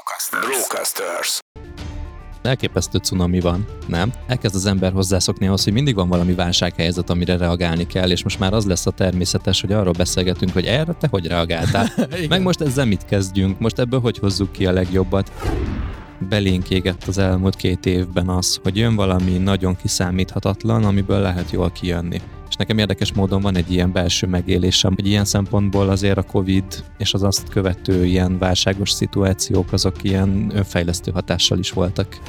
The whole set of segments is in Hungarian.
Brocasters. Brocasters. Elképesztő cunami van, nem? Elkezd az ember hozzászokni ahhoz, hogy mindig van valami válsághelyzet, amire reagálni kell, és most már az lesz a természetes, hogy arról beszélgetünk, hogy erre te hogy reagáltál. Meg most ezzel mit kezdjünk? Most ebből hogy hozzuk ki a legjobbat? belénk égett az elmúlt két évben az, hogy jön valami nagyon kiszámíthatatlan, amiből lehet jól kijönni. Nekem érdekes módon van egy ilyen belső megélésem, hogy ilyen szempontból azért a Covid és az azt követő ilyen válságos szituációk azok ilyen önfejlesztő hatással is voltak.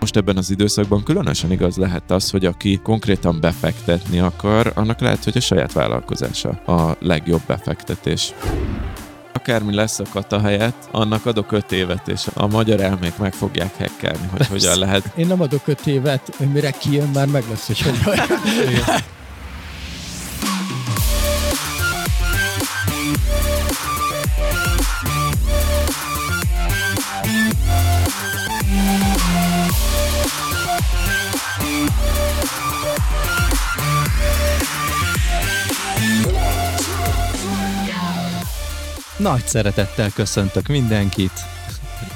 Most ebben az időszakban különösen igaz lehet az, hogy aki konkrétan befektetni akar, annak lehet, hogy a saját vállalkozása a legjobb befektetés akármi lesz a kata helyett, annak adok öt évet, és a magyar elmék meg fogják hekkelni, hogy hogyan lehet. Én nem adok öt évet, mire kijön, már meg lesz, hogy hogy Nagy szeretettel köszöntök mindenkit.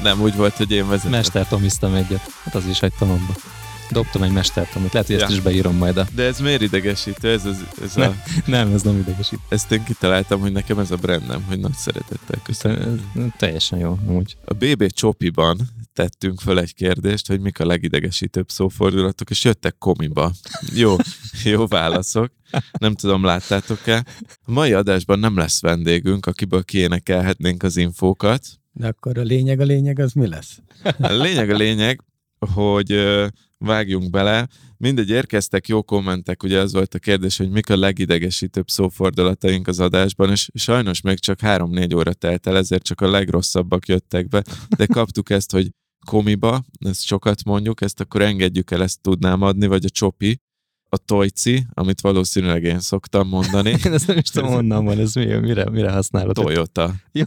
Nem úgy volt, hogy én vezetem. Mester Tomiztam egyet. Hát az is hagytam abba. Dobtam egy Mester Tomit. Lehet, hogy ja. ezt is beírom majd a... De ez miért idegesítő? Ez, ez nem, a... nem, ez nem idegesítő. Ezt én kitaláltam, hogy nekem ez a brandem, hogy nagy szeretettel köszönöm. Teljesen jó, amúgy. A BB Csopiban tettünk föl egy kérdést, hogy mik a legidegesítőbb szófordulatok, és jöttek komiba. Jó, jó válaszok. Nem tudom, láttátok-e? A mai adásban nem lesz vendégünk, akiből kiénekelhetnénk az infókat. De akkor a lényeg, a lényeg az mi lesz? A lényeg, a lényeg, hogy vágjunk bele. Mindegy, érkeztek jó kommentek, ugye ez volt a kérdés, hogy mik a legidegesítőbb szófordulataink az adásban, és sajnos még csak három-négy óra telt el, ezért csak a legrosszabbak jöttek be, de kaptuk ezt, hogy komiba, ezt sokat mondjuk, ezt akkor engedjük el, ezt tudnám adni, vagy a csopi, a tojci, amit valószínűleg én szoktam mondani. én ezt nem is tudom, honnan van, ez mire, mire használod? Toyota. Jó.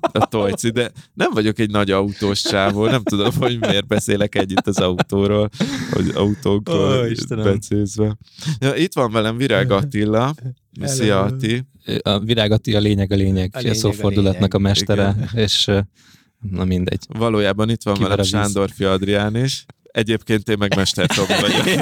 A tojci, de nem vagyok egy nagy autós csávó, nem tudom, hogy miért beszélek együtt az autóról, hogy autókról oh, becézve. Ja, itt van velem Virág Attila. Szia, Atti. A Virág Attila a lényeg a lényeg, a, lényeg, a szófordulatnak a, lényeg. a mestere, Igen. és na mindegy. Valójában itt van velem Sándorfi Adrián is. Egyébként én meg mestertom vagyok.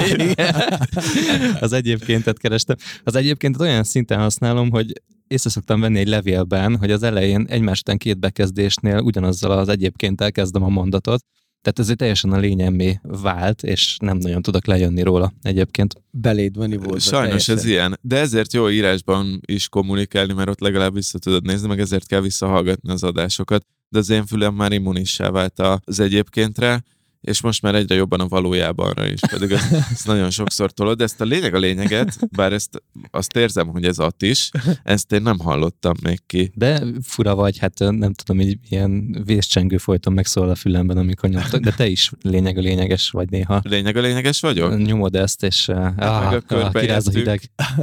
az egyébkéntet kerestem. Az egyébként olyan szinten használom, hogy észre szoktam venni egy levélben, hogy az elején egymás után két bekezdésnél ugyanazzal az egyébként elkezdem a mondatot, tehát ez egy teljesen a lényemé vált, és nem nagyon tudok lejönni róla egyébként. Beléd van volt. Sajnos teljesen. ez ilyen, de ezért jó írásban is kommunikálni, mert ott legalább vissza tudod nézni, meg ezért kell visszahallgatni az adásokat. De az én fülem már immunissá vált az egyébkéntre, és most már egyre jobban a valójában is, pedig ezt, ezt nagyon sokszor tolod, de ezt a lényeg a lényeget, bár ezt azt érzem, hogy ez att is, ezt én nem hallottam még ki. De fura vagy, hát nem tudom, hogy ilyen vészcsengő folyton megszól a fülemben, amikor nyomtok, de te is lényeg a lényeges vagy néha. Lényeg a lényeges vagyok? Nyomod ezt, és hát ah, meg a körbeértünk, a hideg.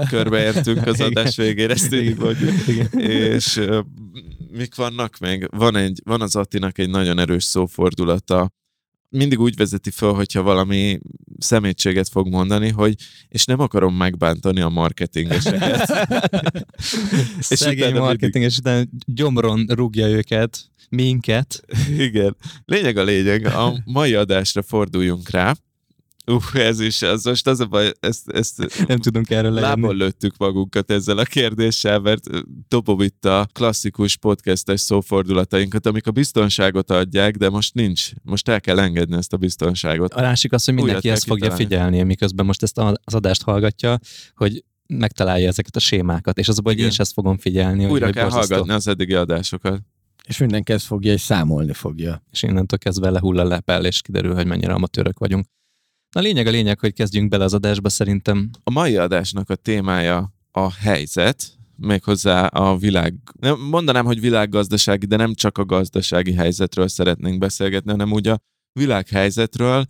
körbeértünk az adás végére, ezt így mondjuk. És mik vannak még? Van, egy, van az Attinak egy nagyon erős szófordulata, mindig úgy vezeti fel, hogyha valami szemétséget fog mondani, hogy és nem akarom megbántani a marketingeseket. Szegény és marketinges, utána gyomron rúgja őket, minket. Igen. Lényeg a lényeg, a mai adásra forduljunk rá, Uh, ez is, az most az a baj, ezt, ezt nem tudunk erről lejönni. Lából lőttük magunkat ezzel a kérdéssel, mert dobom itt a klasszikus podcastes szófordulatainkat, amik a biztonságot adják, de most nincs. Most el kell engedni ezt a biztonságot. A másik az, hogy mindenki ezt fogja kitalálni. figyelni, miközben most ezt az adást hallgatja, hogy megtalálja ezeket a sémákat, és az a baj, hogy én is ezt fogom figyelni. Újra hogy kell borzasztó. hallgatni az eddigi adásokat. És mindenki ezt fogja, és számolni fogja. És innentől kezdve lehull a lepel, és kiderül, hogy mennyire amatőrök vagyunk. Na lényeg a lényeg, hogy kezdjünk bele az adásba szerintem. A mai adásnak a témája a helyzet, méghozzá a világ, nem, mondanám, hogy világgazdasági, de nem csak a gazdasági helyzetről szeretnénk beszélgetni, hanem úgy a világhelyzetről.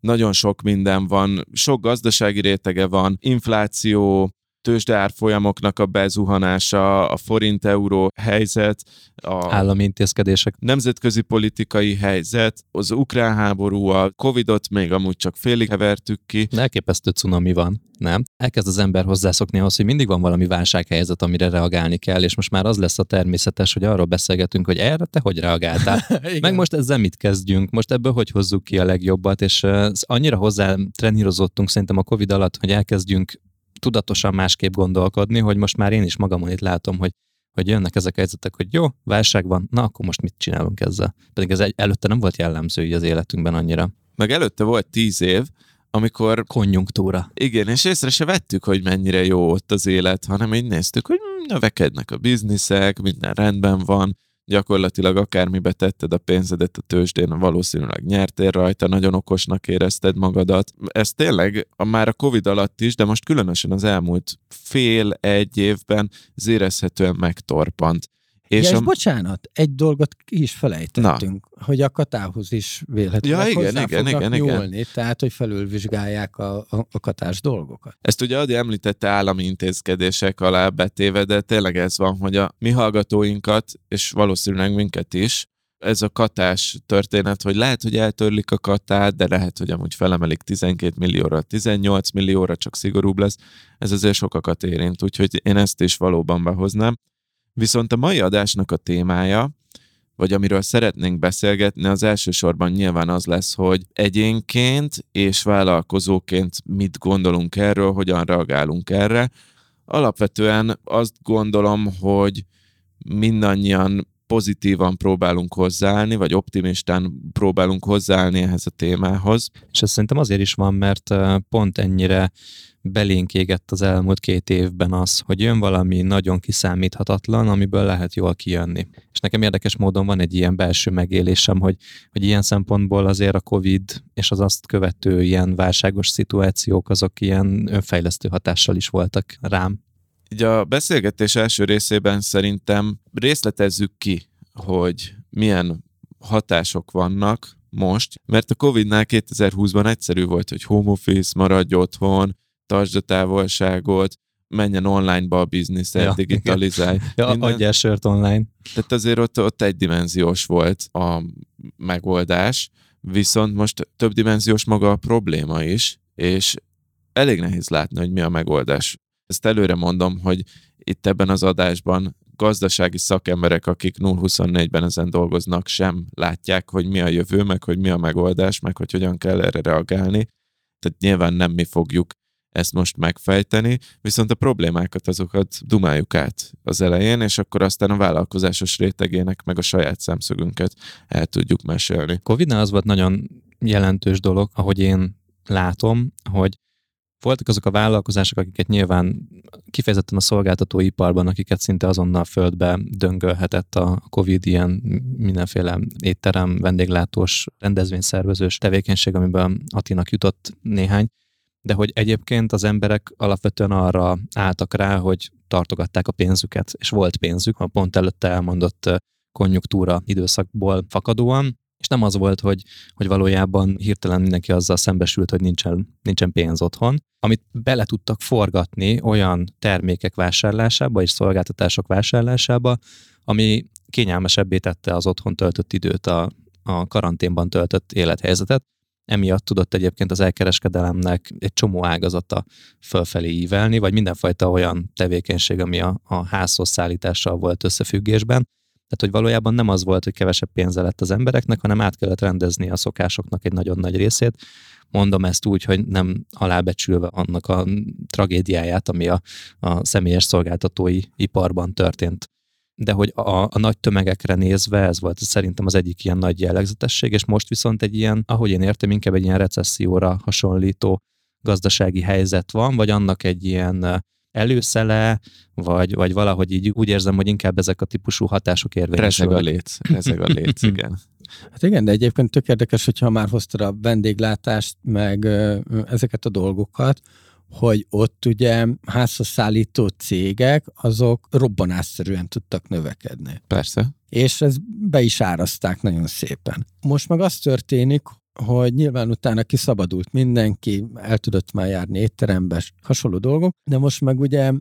Nagyon sok minden van, sok gazdasági rétege van, infláció, tőzsdeárfolyamoknak a bezuhanása, a forint-euró helyzet, a állami intézkedések. nemzetközi politikai helyzet, az ukrán háború, a Covidot még amúgy csak félig hevertük ki. Elképesztő cunami van, nem? Elkezd az ember hozzászokni ahhoz, hogy mindig van valami válsághelyzet, amire reagálni kell, és most már az lesz a természetes, hogy arról beszélgetünk, hogy erre te hogy reagáltál. Meg most ezzel mit kezdjünk? Most ebből hogy hozzuk ki a legjobbat? És uh, annyira hozzá trenírozottunk szerintem a Covid alatt, hogy elkezdjünk tudatosan másképp gondolkodni, hogy most már én is magamon itt látom, hogy hogy jönnek ezek a helyzetek, hogy jó, válság van, na akkor most mit csinálunk ezzel? Pedig ez egy, előtte nem volt jellemző így az életünkben annyira. Meg előtte volt tíz év, amikor Konjunktúra. igen, és észre se vettük, hogy mennyire jó ott az élet, hanem így néztük, hogy növekednek a bizniszek, minden rendben van, gyakorlatilag akármibe tetted a pénzedet a tőzsdén, valószínűleg nyertél rajta, nagyon okosnak érezted magadat. Ez tényleg a, már a Covid alatt is, de most különösen az elmúlt fél-egy évben ez érezhetően megtorpant. És, ja, és bocsánat, egy dolgot ki is felejtettünk, Na. hogy a katához is vélhetőleg Ja, igen, hozzá igen, fognak igen, igen. nyúlni, tehát hogy felülvizsgálják a, a, a katás dolgokat. Ezt ugye Adi említette állami intézkedések alá betéve, de tényleg ez van, hogy a mi hallgatóinkat, és valószínűleg minket is, ez a katás történet, hogy lehet, hogy eltörlik a katát, de lehet, hogy amúgy felemelik 12 millióra, 18 millióra, csak szigorúbb lesz. Ez azért sokakat érint, úgyhogy én ezt is valóban behoznám. Viszont a mai adásnak a témája, vagy amiről szeretnénk beszélgetni, az elsősorban nyilván az lesz, hogy egyénként és vállalkozóként mit gondolunk erről, hogyan reagálunk erre. Alapvetően azt gondolom, hogy mindannyian pozitívan próbálunk hozzáállni, vagy optimistán próbálunk hozzáállni ehhez a témához. És ez szerintem azért is van, mert pont ennyire belénk égett az elmúlt két évben az, hogy jön valami nagyon kiszámíthatatlan, amiből lehet jól kijönni. És nekem érdekes módon van egy ilyen belső megélésem, hogy, hogy ilyen szempontból azért a Covid és az azt követő ilyen válságos szituációk azok ilyen önfejlesztő hatással is voltak rám. Így a beszélgetés első részében szerintem részletezzük ki, hogy milyen hatások vannak most, mert a Covid-nál 2020-ban egyszerű volt, hogy home office, maradj otthon, tartsd a távolságot, menjen online-ba a biznisz, Ja, digitalizálj. Ja, Minden- adjál sört online. Tehát azért ott, ott egydimenziós volt a megoldás, viszont most többdimenziós maga a probléma is, és elég nehéz látni, hogy mi a megoldás. Ezt előre mondom, hogy itt ebben az adásban gazdasági szakemberek, akik 0-24-ben ezen dolgoznak, sem látják, hogy mi a jövő, meg hogy mi a megoldás, meg hogy hogyan kell erre reagálni. Tehát nyilván nem mi fogjuk ezt most megfejteni, viszont a problémákat azokat dumáljuk át az elején, és akkor aztán a vállalkozásos rétegének meg a saját szemszögünket el tudjuk mesélni. Covid-nál az volt nagyon jelentős dolog, ahogy én látom, hogy voltak azok a vállalkozások, akiket nyilván kifejezetten a szolgáltatóiparban, akiket szinte azonnal földbe döngölhetett a Covid ilyen mindenféle étterem, vendéglátós, rendezvényszervezős tevékenység, amiben Atinak jutott néhány, de hogy egyébként az emberek alapvetően arra álltak rá, hogy tartogatták a pénzüket, és volt pénzük, a pont előtte elmondott konjunktúra időszakból fakadóan, és nem az volt, hogy, hogy valójában hirtelen mindenki azzal szembesült, hogy nincsen, nincsen pénz otthon, amit bele tudtak forgatni olyan termékek vásárlásába és szolgáltatások vásárlásába, ami kényelmesebbé tette az otthon töltött időt, a, a karanténban töltött élethelyzetet. Emiatt tudott egyébként az elkereskedelemnek egy csomó ágazata fölfelé ívelni, vagy mindenfajta olyan tevékenység, ami a, a házhoz szállítással volt összefüggésben. Tehát, hogy valójában nem az volt, hogy kevesebb pénze lett az embereknek, hanem át kellett rendezni a szokásoknak egy nagyon nagy részét. Mondom ezt úgy, hogy nem alábecsülve annak a tragédiáját, ami a, a személyes szolgáltatói iparban történt. De hogy a, a nagy tömegekre nézve ez volt szerintem az egyik ilyen nagy jellegzetesség, és most viszont egy ilyen, ahogy én értem, inkább egy ilyen recesszióra hasonlító gazdasági helyzet van, vagy annak egy ilyen előszele, vagy, vagy valahogy így úgy érzem, hogy inkább ezek a típusú hatások Rezeg a érvényesülnek. léc, rezeg a léc, igen. Hát igen, de egyébként tök érdekes, hogyha már hoztad a vendéglátást, meg ezeket a dolgokat, hogy ott ugye házhoz szállító cégek, azok robbanásszerűen tudtak növekedni. Persze. És ez be is árazták nagyon szépen. Most meg az történik, hogy nyilván utána kiszabadult mindenki, el tudott már járni étterembe, hasonló dolgok, de most meg ugye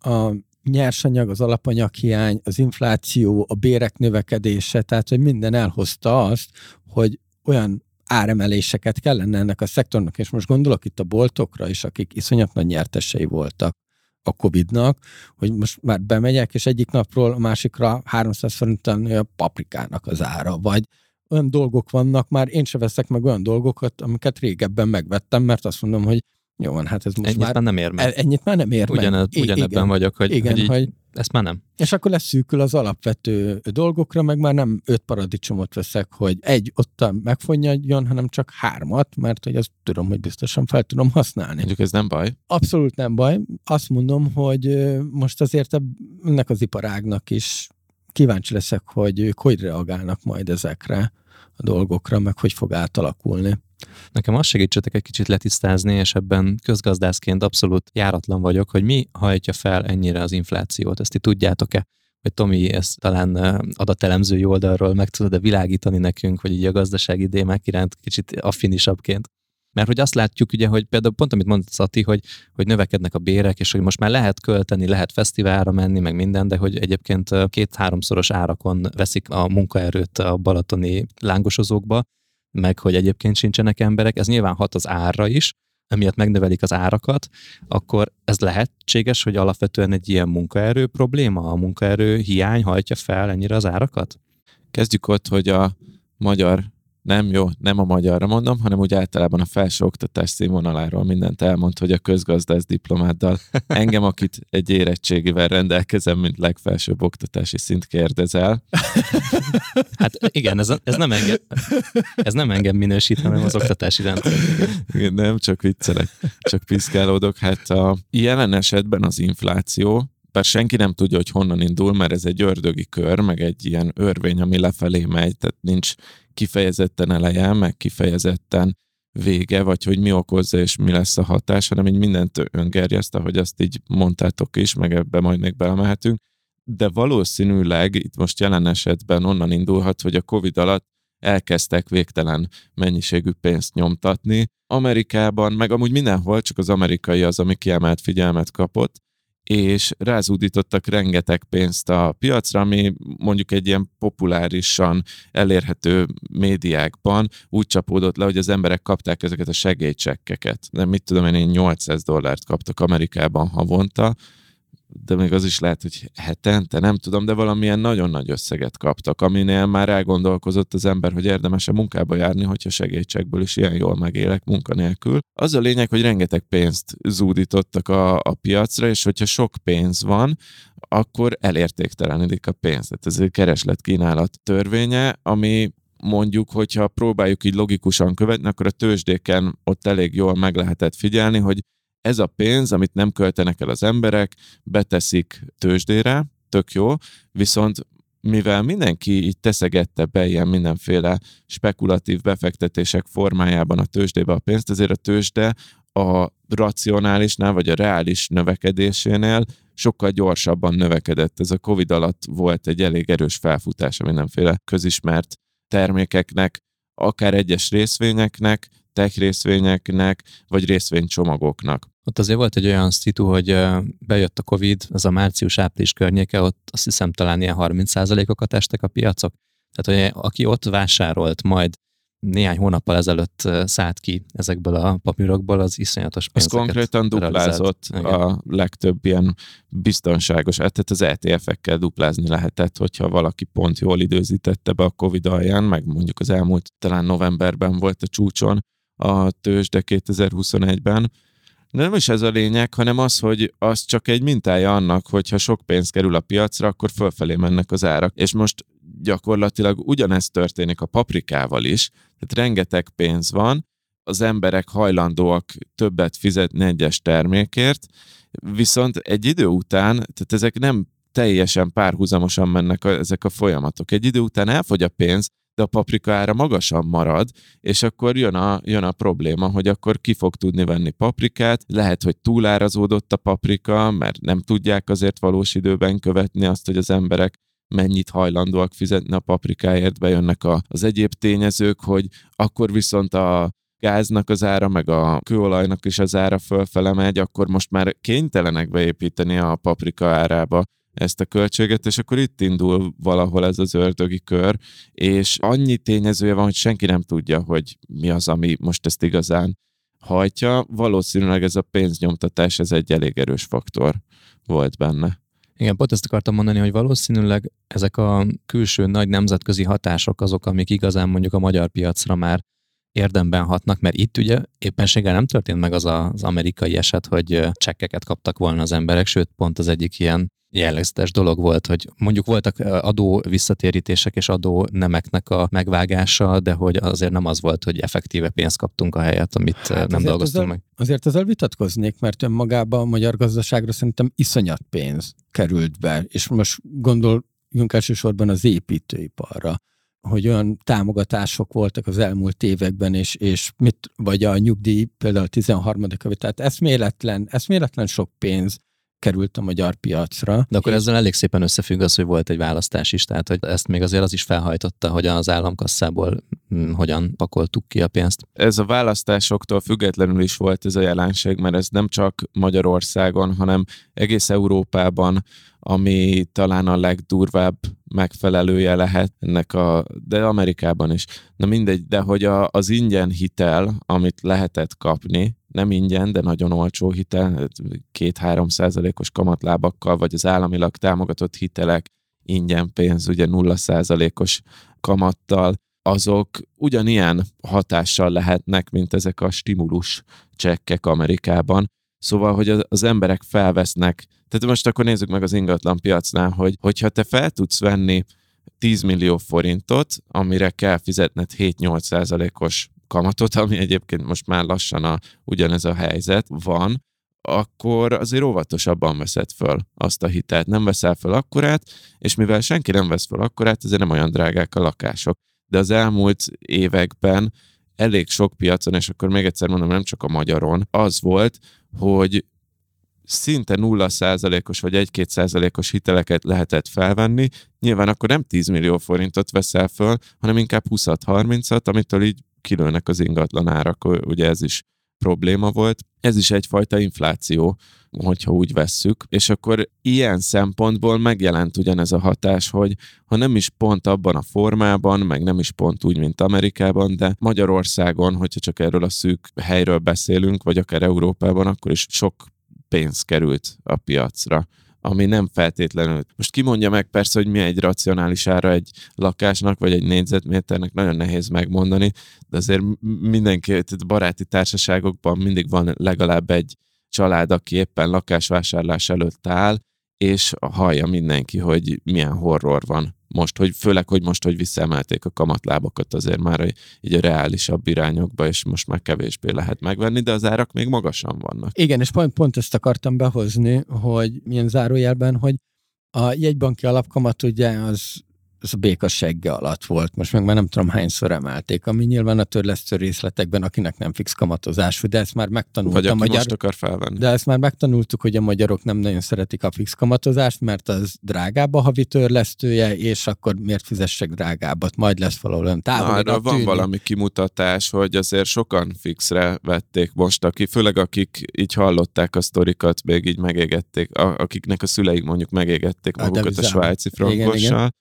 a nyersanyag, az alapanyaghiány, az infláció, a bérek növekedése, tehát hogy minden elhozta azt, hogy olyan áremeléseket kellene ennek a szektornak, és most gondolok itt a boltokra is, akik iszonyat nagy nyertesei voltak a Covid-nak, hogy most már bemegyek, és egyik napról a másikra 300 forinton a paprikának az ára, vagy olyan dolgok vannak, már én se veszek meg olyan dolgokat, amiket régebben megvettem, mert azt mondom, hogy jó van, hát ez most ennyit már... már nem ér meg. Ennyit már nem ér Ugyanez, meg. Ugyanebben igen, vagyok, hogy, igen, hogy, így, hogy ezt már nem. És akkor leszűkül az alapvető dolgokra, meg már nem öt paradicsomot veszek, hogy egy ott megfonjadjon, hanem csak hármat, mert hogy azt tudom, hogy biztosan fel tudom használni. Mondjuk ez nem baj? Abszolút nem baj. Azt mondom, hogy most azért ennek az iparágnak is kíváncsi leszek, hogy ők hogy reagálnak majd ezekre a dolgokra, meg hogy fog átalakulni. Nekem azt segítsetek egy kicsit letisztázni, és ebben közgazdászként abszolút járatlan vagyok, hogy mi hajtja fel ennyire az inflációt. Ezt ti tudjátok-e? Vagy Tomi, ezt talán adatelemzői oldalról meg tudod-e világítani nekünk, vagy így a gazdasági démák iránt kicsit affinisabbként? Mert hogy azt látjuk ugye, hogy például pont amit mondta Szati, hogy, hogy növekednek a bérek, és hogy most már lehet költeni, lehet fesztiválra menni, meg minden, de hogy egyébként két-háromszoros árakon veszik a munkaerőt a balatoni lángosozókba, meg hogy egyébként sincsenek emberek, ez nyilván hat az árra is, emiatt megnövelik az árakat, akkor ez lehetséges, hogy alapvetően egy ilyen munkaerő probléma, a munkaerő hiány hajtja fel ennyire az árakat? Kezdjük ott, hogy a magyar nem jó, nem a magyarra mondom, hanem úgy általában a felsőoktatás színvonaláról mindent elmond, hogy a közgazdász diplomáddal engem, akit egy érettségivel rendelkezem, mint legfelsőbb oktatási szint kérdezel. Hát igen, ez, ez, nem, engem, ez nem engem minősít, hanem az oktatási rendszer. Nem, csak viccelek, csak piszkálódok. Hát a jelen esetben az infláció, bár senki nem tudja, hogy honnan indul, mert ez egy ördögi kör, meg egy ilyen örvény, ami lefelé megy, tehát nincs kifejezetten eleje, meg kifejezetten vége, vagy hogy mi okozza és mi lesz a hatás, hanem így mindent öngerjeszt, ahogy azt így mondtátok is, meg ebbe majd még belemehetünk. De valószínűleg itt most jelen esetben onnan indulhat, hogy a Covid alatt elkezdtek végtelen mennyiségű pénzt nyomtatni. Amerikában, meg amúgy mindenhol, csak az amerikai az, ami kiemelt figyelmet kapott, és rázúdítottak rengeteg pénzt a piacra, ami mondjuk egy ilyen populárisan elérhető médiákban úgy csapódott le, hogy az emberek kapták ezeket a segélycsekkeket. Nem mit tudom én, 800 dollárt kaptak Amerikában havonta, de még az is lehet, hogy hetente, nem tudom, de valamilyen nagyon nagy összeget kaptak, aminél már elgondolkozott az ember, hogy érdemes-e munkába járni, hogyha segítségből is ilyen jól megélek munkanélkül. Az a lényeg, hogy rengeteg pénzt zúdítottak a, a piacra, és hogyha sok pénz van, akkor elértéktelenedik a pénz. Tehát ez egy kereslet-kínálat törvénye, ami mondjuk, hogyha próbáljuk így logikusan követni, akkor a tőzsdéken ott elég jól meg lehetett figyelni, hogy ez a pénz, amit nem költenek el az emberek, beteszik tőzsdére, tök jó, viszont mivel mindenki így teszegette be ilyen mindenféle spekulatív befektetések formájában a tőzsdébe a pénzt, ezért a tőzsde a racionálisnál vagy a reális növekedésénél sokkal gyorsabban növekedett. Ez a Covid alatt volt egy elég erős felfutása mindenféle közismert termékeknek, akár egyes részvényeknek, tech részvényeknek, vagy részvénycsomagoknak. Ott azért volt egy olyan szitu, hogy bejött a Covid, az a március-április környéke, ott azt hiszem talán ilyen 30%-okat estek a piacok. Tehát, hogy aki ott vásárolt, majd néhány hónappal ezelőtt szállt ki ezekből a papírokból, az iszonyatos pénzeket. Az konkrétan duplázott a legtöbb ilyen biztonságos, tehát az ETF-ekkel duplázni lehetett, hogyha valaki pont jól időzítette be a Covid alján, meg mondjuk az elmúlt talán novemberben volt a csúcson, a tőzsde 2021-ben. De nem is ez a lényeg, hanem az, hogy az csak egy mintája annak, hogy ha sok pénz kerül a piacra, akkor fölfelé mennek az árak. És most gyakorlatilag ugyanezt történik a paprikával is, tehát rengeteg pénz van, az emberek hajlandóak többet fizetni egyes termékért, viszont egy idő után, tehát ezek nem teljesen párhuzamosan mennek a, ezek a folyamatok. Egy idő után elfogy a pénz, de a paprika ára magasan marad, és akkor jön a, jön a probléma, hogy akkor ki fog tudni venni paprikát, lehet, hogy túlárazódott a paprika, mert nem tudják azért valós időben követni azt, hogy az emberek mennyit hajlandóak fizetni a paprikáért, bejönnek a, az egyéb tényezők, hogy akkor viszont a gáznak az ára, meg a kőolajnak is az ára fölfele megy, akkor most már kénytelenek beépíteni a paprika árába ezt a költséget, és akkor itt indul valahol ez az ördögi kör, és annyi tényezője van, hogy senki nem tudja, hogy mi az, ami most ezt igazán hajtja. Valószínűleg ez a pénznyomtatás, ez egy elég erős faktor volt benne. Igen, pont ezt akartam mondani, hogy valószínűleg ezek a külső nagy nemzetközi hatások azok, amik igazán mondjuk a magyar piacra már érdemben hatnak, mert itt ugye éppenséggel nem történt meg az a, az amerikai eset, hogy csekkeket kaptak volna az emberek, sőt pont az egyik ilyen jellegzetes dolog volt, hogy mondjuk voltak adó visszatérítések és adó nemeknek a megvágása, de hogy azért nem az volt, hogy effektíve pénzt kaptunk a helyet, amit hát nem dolgoztunk ezzel, meg. Azért ezzel vitatkoznék, mert önmagában a magyar gazdaságra szerintem iszonyat pénz került be, és most gondoljunk elsősorban az építőiparra hogy olyan támogatások voltak az elmúlt években, és, és mit, vagy a nyugdíj például a 13. havi, tehát eszméletlen, eszméletlen sok pénz került a magyar piacra. De akkor ezzel elég szépen összefügg az, hogy volt egy választás is, tehát hogy ezt még azért az is felhajtotta, hogy az államkasszából hm, hogyan pakoltuk ki a pénzt. Ez a választásoktól függetlenül is volt ez a jelenség, mert ez nem csak Magyarországon, hanem egész Európában, ami talán a legdurvább megfelelője lehet ennek a, de Amerikában is. Na mindegy, de hogy a, az ingyen hitel, amit lehetett kapni, nem ingyen, de nagyon olcsó hitel, két-három százalékos kamatlábakkal, vagy az államilag támogatott hitelek, ingyen pénz, ugye nulla százalékos kamattal, azok ugyanilyen hatással lehetnek, mint ezek a stimulus csekkek Amerikában. Szóval, hogy az emberek felvesznek, tehát most akkor nézzük meg az ingatlan piacnál, hogy hogyha te fel tudsz venni 10 millió forintot, amire kell fizetned 7-8 százalékos kamatot, ami egyébként most már lassan a, ugyanez a helyzet van, akkor azért óvatosabban veszed föl azt a hitelt. Nem veszel föl akkorát, és mivel senki nem vesz föl akkorát, ezért nem olyan drágák a lakások. De az elmúlt években elég sok piacon, és akkor még egyszer mondom, nem csak a magyaron, az volt, hogy szinte 0%-os vagy 1-2%-os hiteleket lehetett felvenni, nyilván akkor nem 10 millió forintot veszel föl, hanem inkább 20-30-at, amitől így kilőnek az ingatlan árak, ugye ez is probléma volt. Ez is egyfajta infláció, hogyha úgy vesszük. És akkor ilyen szempontból megjelent ugyanez a hatás, hogy ha nem is pont abban a formában, meg nem is pont úgy, mint Amerikában, de Magyarországon, hogyha csak erről a szűk helyről beszélünk, vagy akár Európában, akkor is sok pénz került a piacra ami nem feltétlenül. Most kimondja meg persze, hogy mi egy racionális ára egy lakásnak, vagy egy négyzetméternek, nagyon nehéz megmondani, de azért mindenki, tehát baráti társaságokban mindig van legalább egy család, aki éppen lakásvásárlás előtt áll, és hallja mindenki, hogy milyen horror van most, hogy főleg, hogy most, hogy visszaemelték a kamatlábakat azért már így a reálisabb irányokba, és most már kevésbé lehet megvenni, de az árak még magasan vannak. Igen, és pont, pont ezt akartam behozni, hogy milyen zárójelben, hogy a jegybanki alapkamat ugye az ez a béka segge alatt volt, most meg már nem tudom hányszor emelték, ami nyilván a törlesztő részletekben, akinek nem fix kamatozású, de ezt már megtanultam. Vagy aki magyar... most akar felvenni. De ezt már megtanultuk, hogy a magyarok nem nagyon szeretik a fix kamatozást, mert az drágább a havi törlesztője, és akkor miért fizessek drágábbat, majd lesz valahol olyan távol. Na, van valami kimutatás, hogy azért sokan fixre vették most, aki, főleg akik így hallották a sztorikat, még így megégették, akiknek a szüleik mondjuk megégették magukat a, a svájci frankossal. Igen, igen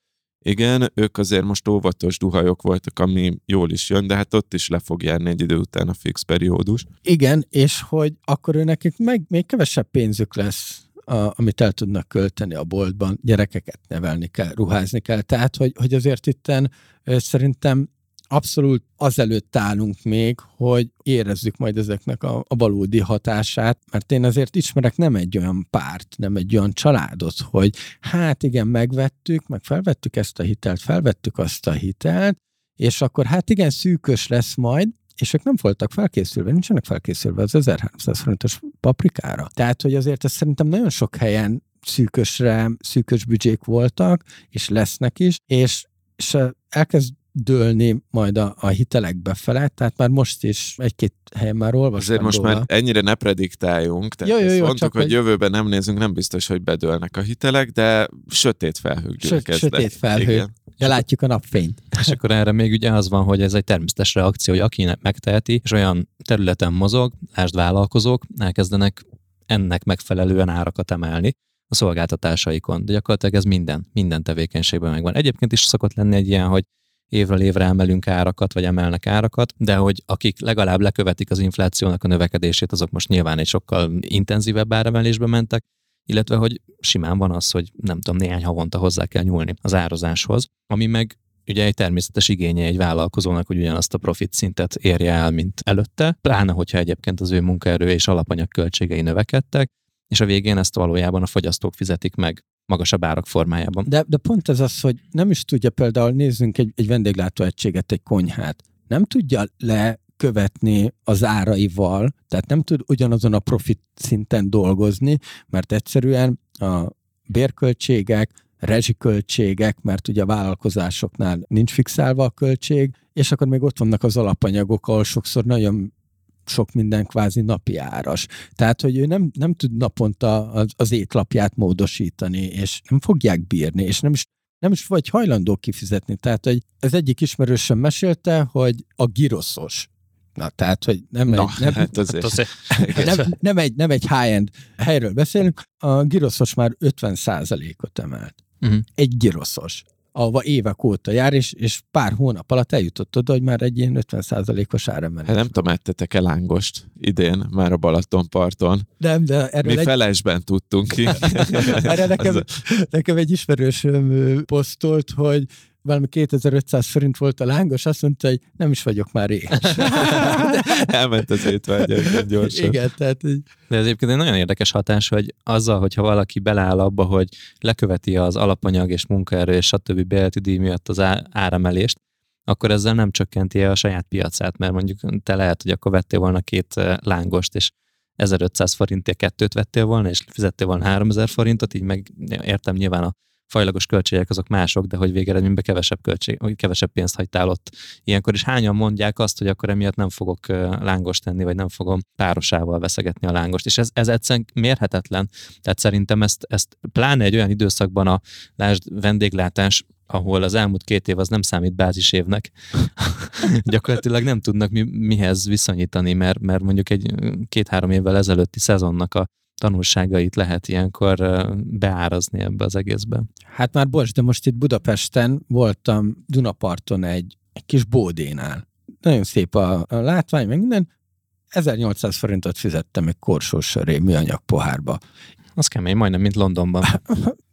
igen, ők azért most óvatos duhajok voltak, ami jól is jön, de hát ott is le fog járni egy idő után a fix periódus. Igen, és hogy akkor ő nekik meg még kevesebb pénzük lesz a, amit el tudnak költeni a boltban, gyerekeket nevelni kell, ruházni kell. Tehát, hogy, hogy azért itten szerintem abszolút azelőtt állunk még, hogy érezzük majd ezeknek a, a valódi hatását, mert én azért ismerek nem egy olyan párt, nem egy olyan családot, hogy hát igen, megvettük, meg felvettük ezt a hitelt, felvettük azt a hitelt, és akkor hát igen, szűkös lesz majd, és ők nem voltak felkészülve, nincsenek felkészülve az 1300 forintos paprikára. Tehát, hogy azért ez szerintem nagyon sok helyen szűkösre, szűkös büdzsék voltak, és lesznek is, és, és elkezd dőlni majd a, a hitelek befele, tehát már most is egy-két helyen már olvastam Azért most róla. már ennyire ne prediktáljunk, tehát Jó, jó, jó, mondtuk, csak hogy hogy- jövőben nem nézünk, nem biztos, hogy bedőlnek a hitelek, de sötét felhők Sö- gyülekeznek. sötét felhő. Igen. Ja, látjuk a napfényt. És akkor erre még ugye az van, hogy ez egy természetes reakció, hogy aki megteheti, és olyan területen mozog, lásd vállalkozók, elkezdenek ennek megfelelően árakat emelni a szolgáltatásaikon. De gyakorlatilag ez minden, minden tevékenységben megvan. Egyébként is szokott lenni egy ilyen, hogy évről évre emelünk árakat, vagy emelnek árakat, de hogy akik legalább lekövetik az inflációnak a növekedését, azok most nyilván egy sokkal intenzívebb áremelésbe mentek, illetve hogy simán van az, hogy nem tudom, néhány havonta hozzá kell nyúlni az árazáshoz, ami meg ugye egy természetes igénye egy vállalkozónak, hogy ugyanazt a profit szintet érje el, mint előtte, pláne hogyha egyébként az ő munkaerő és alapanyag költségei növekedtek, és a végén ezt valójában a fogyasztók fizetik meg magasabb árak formájában. De, de pont ez az, hogy nem is tudja például, nézzünk egy, egy vendéglátóegységet, egy konyhát, nem tudja lekövetni az áraival, tehát nem tud ugyanazon a profit szinten dolgozni, mert egyszerűen a bérköltségek, rezsiköltségek, mert ugye a vállalkozásoknál nincs fixálva a költség, és akkor még ott vannak az alapanyagok, ahol sokszor nagyon sok minden kvázi napi áras. Tehát, hogy ő nem, nem tud naponta az, az étlapját módosítani, és nem fogják bírni, és nem is, nem is vagy hajlandó kifizetni. Tehát, hogy ez egyik ismerősöm mesélte, hogy a giroszos. Na, tehát, hogy nem, Na, egy, nem, hát azért. azért, nem, nem, egy, nem egy high-end helyről beszélünk, a giroszos már 50%-ot emelt. Mhm. Egy giroszos ahova évek óta jár, és, és pár hónap alatt eljutott oda, hogy már egy ilyen 50%-os áremelés. Hát nem tudom, ettetek el lángost idén, már a Balatonparton. nem, de erről Mi egy, felesben tudtunk ki. erre nekem, nekem egy ismerősöm posztolt, hogy valami 2500 forint volt a lángos, azt mondta, hogy nem is vagyok már éhes. Elment az étvágy gyorsan. Igen, tehát így, De ez egyébként egy nagyon érdekes hatás, hogy azzal, hogyha valaki beleáll abba, hogy leköveti az alapanyag és munkaerő és stb. bérleti díj miatt az áremelést, akkor ezzel nem csökkenti a saját piacát, mert mondjuk te lehet, hogy akkor vettél volna két eh, lángost, és 1500 forintért kettőt vettél volna, és fizettél volna 3000 forintot, így meg értem nyilván a fajlagos költségek azok mások, de hogy végeredményben kevesebb, költség, vagy kevesebb pénzt hagytál ott ilyenkor, és hányan mondják azt, hogy akkor emiatt nem fogok lángost tenni, vagy nem fogom párosával veszegetni a lángost. És ez, ez egyszerűen mérhetetlen. Tehát szerintem ezt, ezt pláne egy olyan időszakban a lásd vendéglátás, ahol az elmúlt két év az nem számít bázisévnek, gyakorlatilag nem tudnak mi, mihez viszonyítani, mert, mert mondjuk egy két-három évvel ezelőtti szezonnak a tanulságait lehet ilyenkor beárazni ebbe az egészbe. hát már bocs, de most itt Budapesten voltam Dunaparton egy, egy kis bódénál. Nagyon szép a, a látvány, meg minden. 1800 forintot fizettem egy korsós söré műanyag pohárba. Az kemény, majdnem, mint Londonban.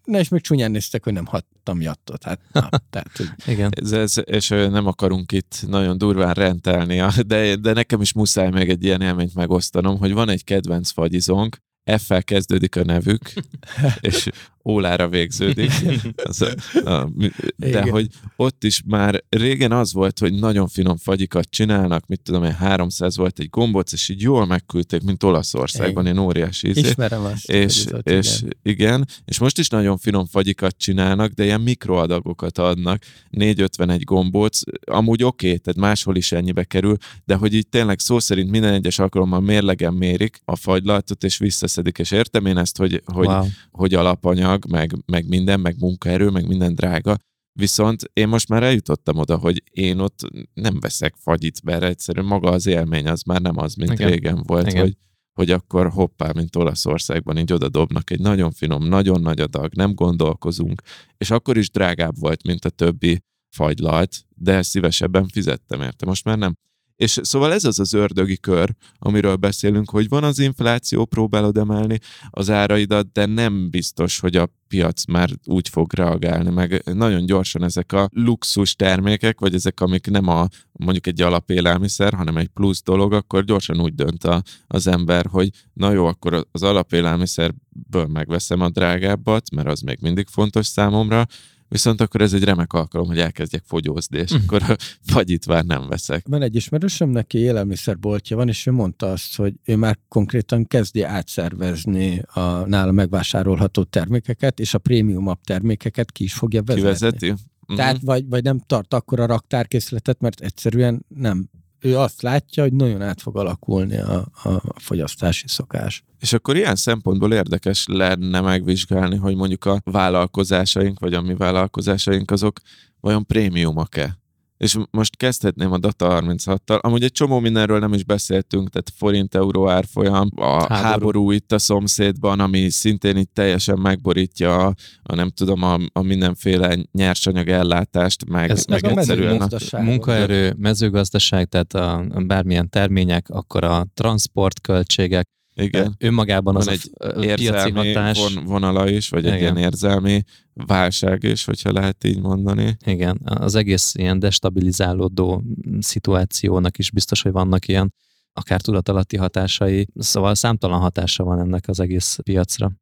Na és még csúnyán néztek, hogy nem hattam jattot. Hát, na, tehát, hogy Igen. Ez, ez, és nem akarunk itt nagyon durván rentelni, a- de, de nekem is muszáj még egy ilyen élményt megosztanom, hogy van egy kedvenc fagyizónk, F-fel kezdődik a nevük, és ólára végződik. Az a, a, de Igen. hogy ott is már régen az volt, hogy nagyon finom fagyikat csinálnak, mit tudom én, 300 volt egy gombóc, és így jól megküldték, mint Olaszországban, ilyen óriási ízé. ismerem azt. És, ott, és igen. igen. és most is nagyon finom fagyikat csinálnak, de ilyen mikroadagokat adnak, 4,51 gombóc, amúgy oké, okay, tehát máshol is ennyibe kerül, de hogy így tényleg szó szerint minden egyes alkalommal mérlegen mérik a fagylaltot, és visszaszedik, és értem én ezt, hogy, hogy, wow. hogy alapanyag, meg, meg minden, meg munkaerő, meg minden drága, Viszont én most már eljutottam oda, hogy én ott nem veszek fagyit, mert egyszerűen maga az élmény az már nem az, mint. Igen. régen volt, Igen. hogy hogy akkor hoppá, mint Olaszországban így oda dobnak egy nagyon finom, nagyon nagy adag, nem gondolkozunk, és akkor is drágább volt, mint a többi fagylalt, de szívesebben fizettem érte, most már nem. És szóval ez az az ördögi kör, amiről beszélünk, hogy van az infláció, próbálod emelni az áraidat, de nem biztos, hogy a piac már úgy fog reagálni, meg nagyon gyorsan ezek a luxus termékek, vagy ezek, amik nem a mondjuk egy alapélelmiszer, hanem egy plusz dolog, akkor gyorsan úgy dönt a, az ember, hogy na jó, akkor az alapélelmiszerből megveszem a drágábbat, mert az még mindig fontos számomra, viszont akkor ez egy remek alkalom, hogy elkezdjek fogyózni, és Mhm. akkor a fagyit már nem veszek. Van egy ismerősöm, neki élelmiszerboltja van, és ő mondta azt, hogy ő már konkrétan kezdi átszervezni a nála megvásárolható termékeket, és a prémiumabb termékeket ki is fogja vezetni. Kivezeti? Tehát vagy, vagy nem tart akkor a raktárkészletet, mert egyszerűen nem. Ő azt látja, hogy nagyon át fog alakulni a, a fogyasztási szokás. És akkor ilyen szempontból érdekes lenne megvizsgálni, hogy mondjuk a vállalkozásaink, vagy a mi vállalkozásaink azok vajon prémiumok-e? És most kezdhetném a Data 36-tal. Amúgy egy csomó mindenről nem is beszéltünk, tehát forint-euró árfolyam, a háború. Háború. itt a szomszédban, ami szintén itt teljesen megborítja a, a nem tudom, a, a mindenféle nyersanyag ellátást, meg, Ez- meg ez a egyszerűen a, mezőgazdaság. Munkaerő, mezőgazdaság, tehát a, a bármilyen termények, akkor a transportköltségek, igen. önmagában az Van a egy piaci érzelmi hatás. von, vonala is, vagy egy Igen. ilyen érzelmi válság is, hogyha lehet így mondani. Igen, az egész ilyen destabilizálódó szituációnak is biztos, hogy vannak ilyen akár tudatalatti hatásai, szóval számtalan hatása van ennek az egész piacra.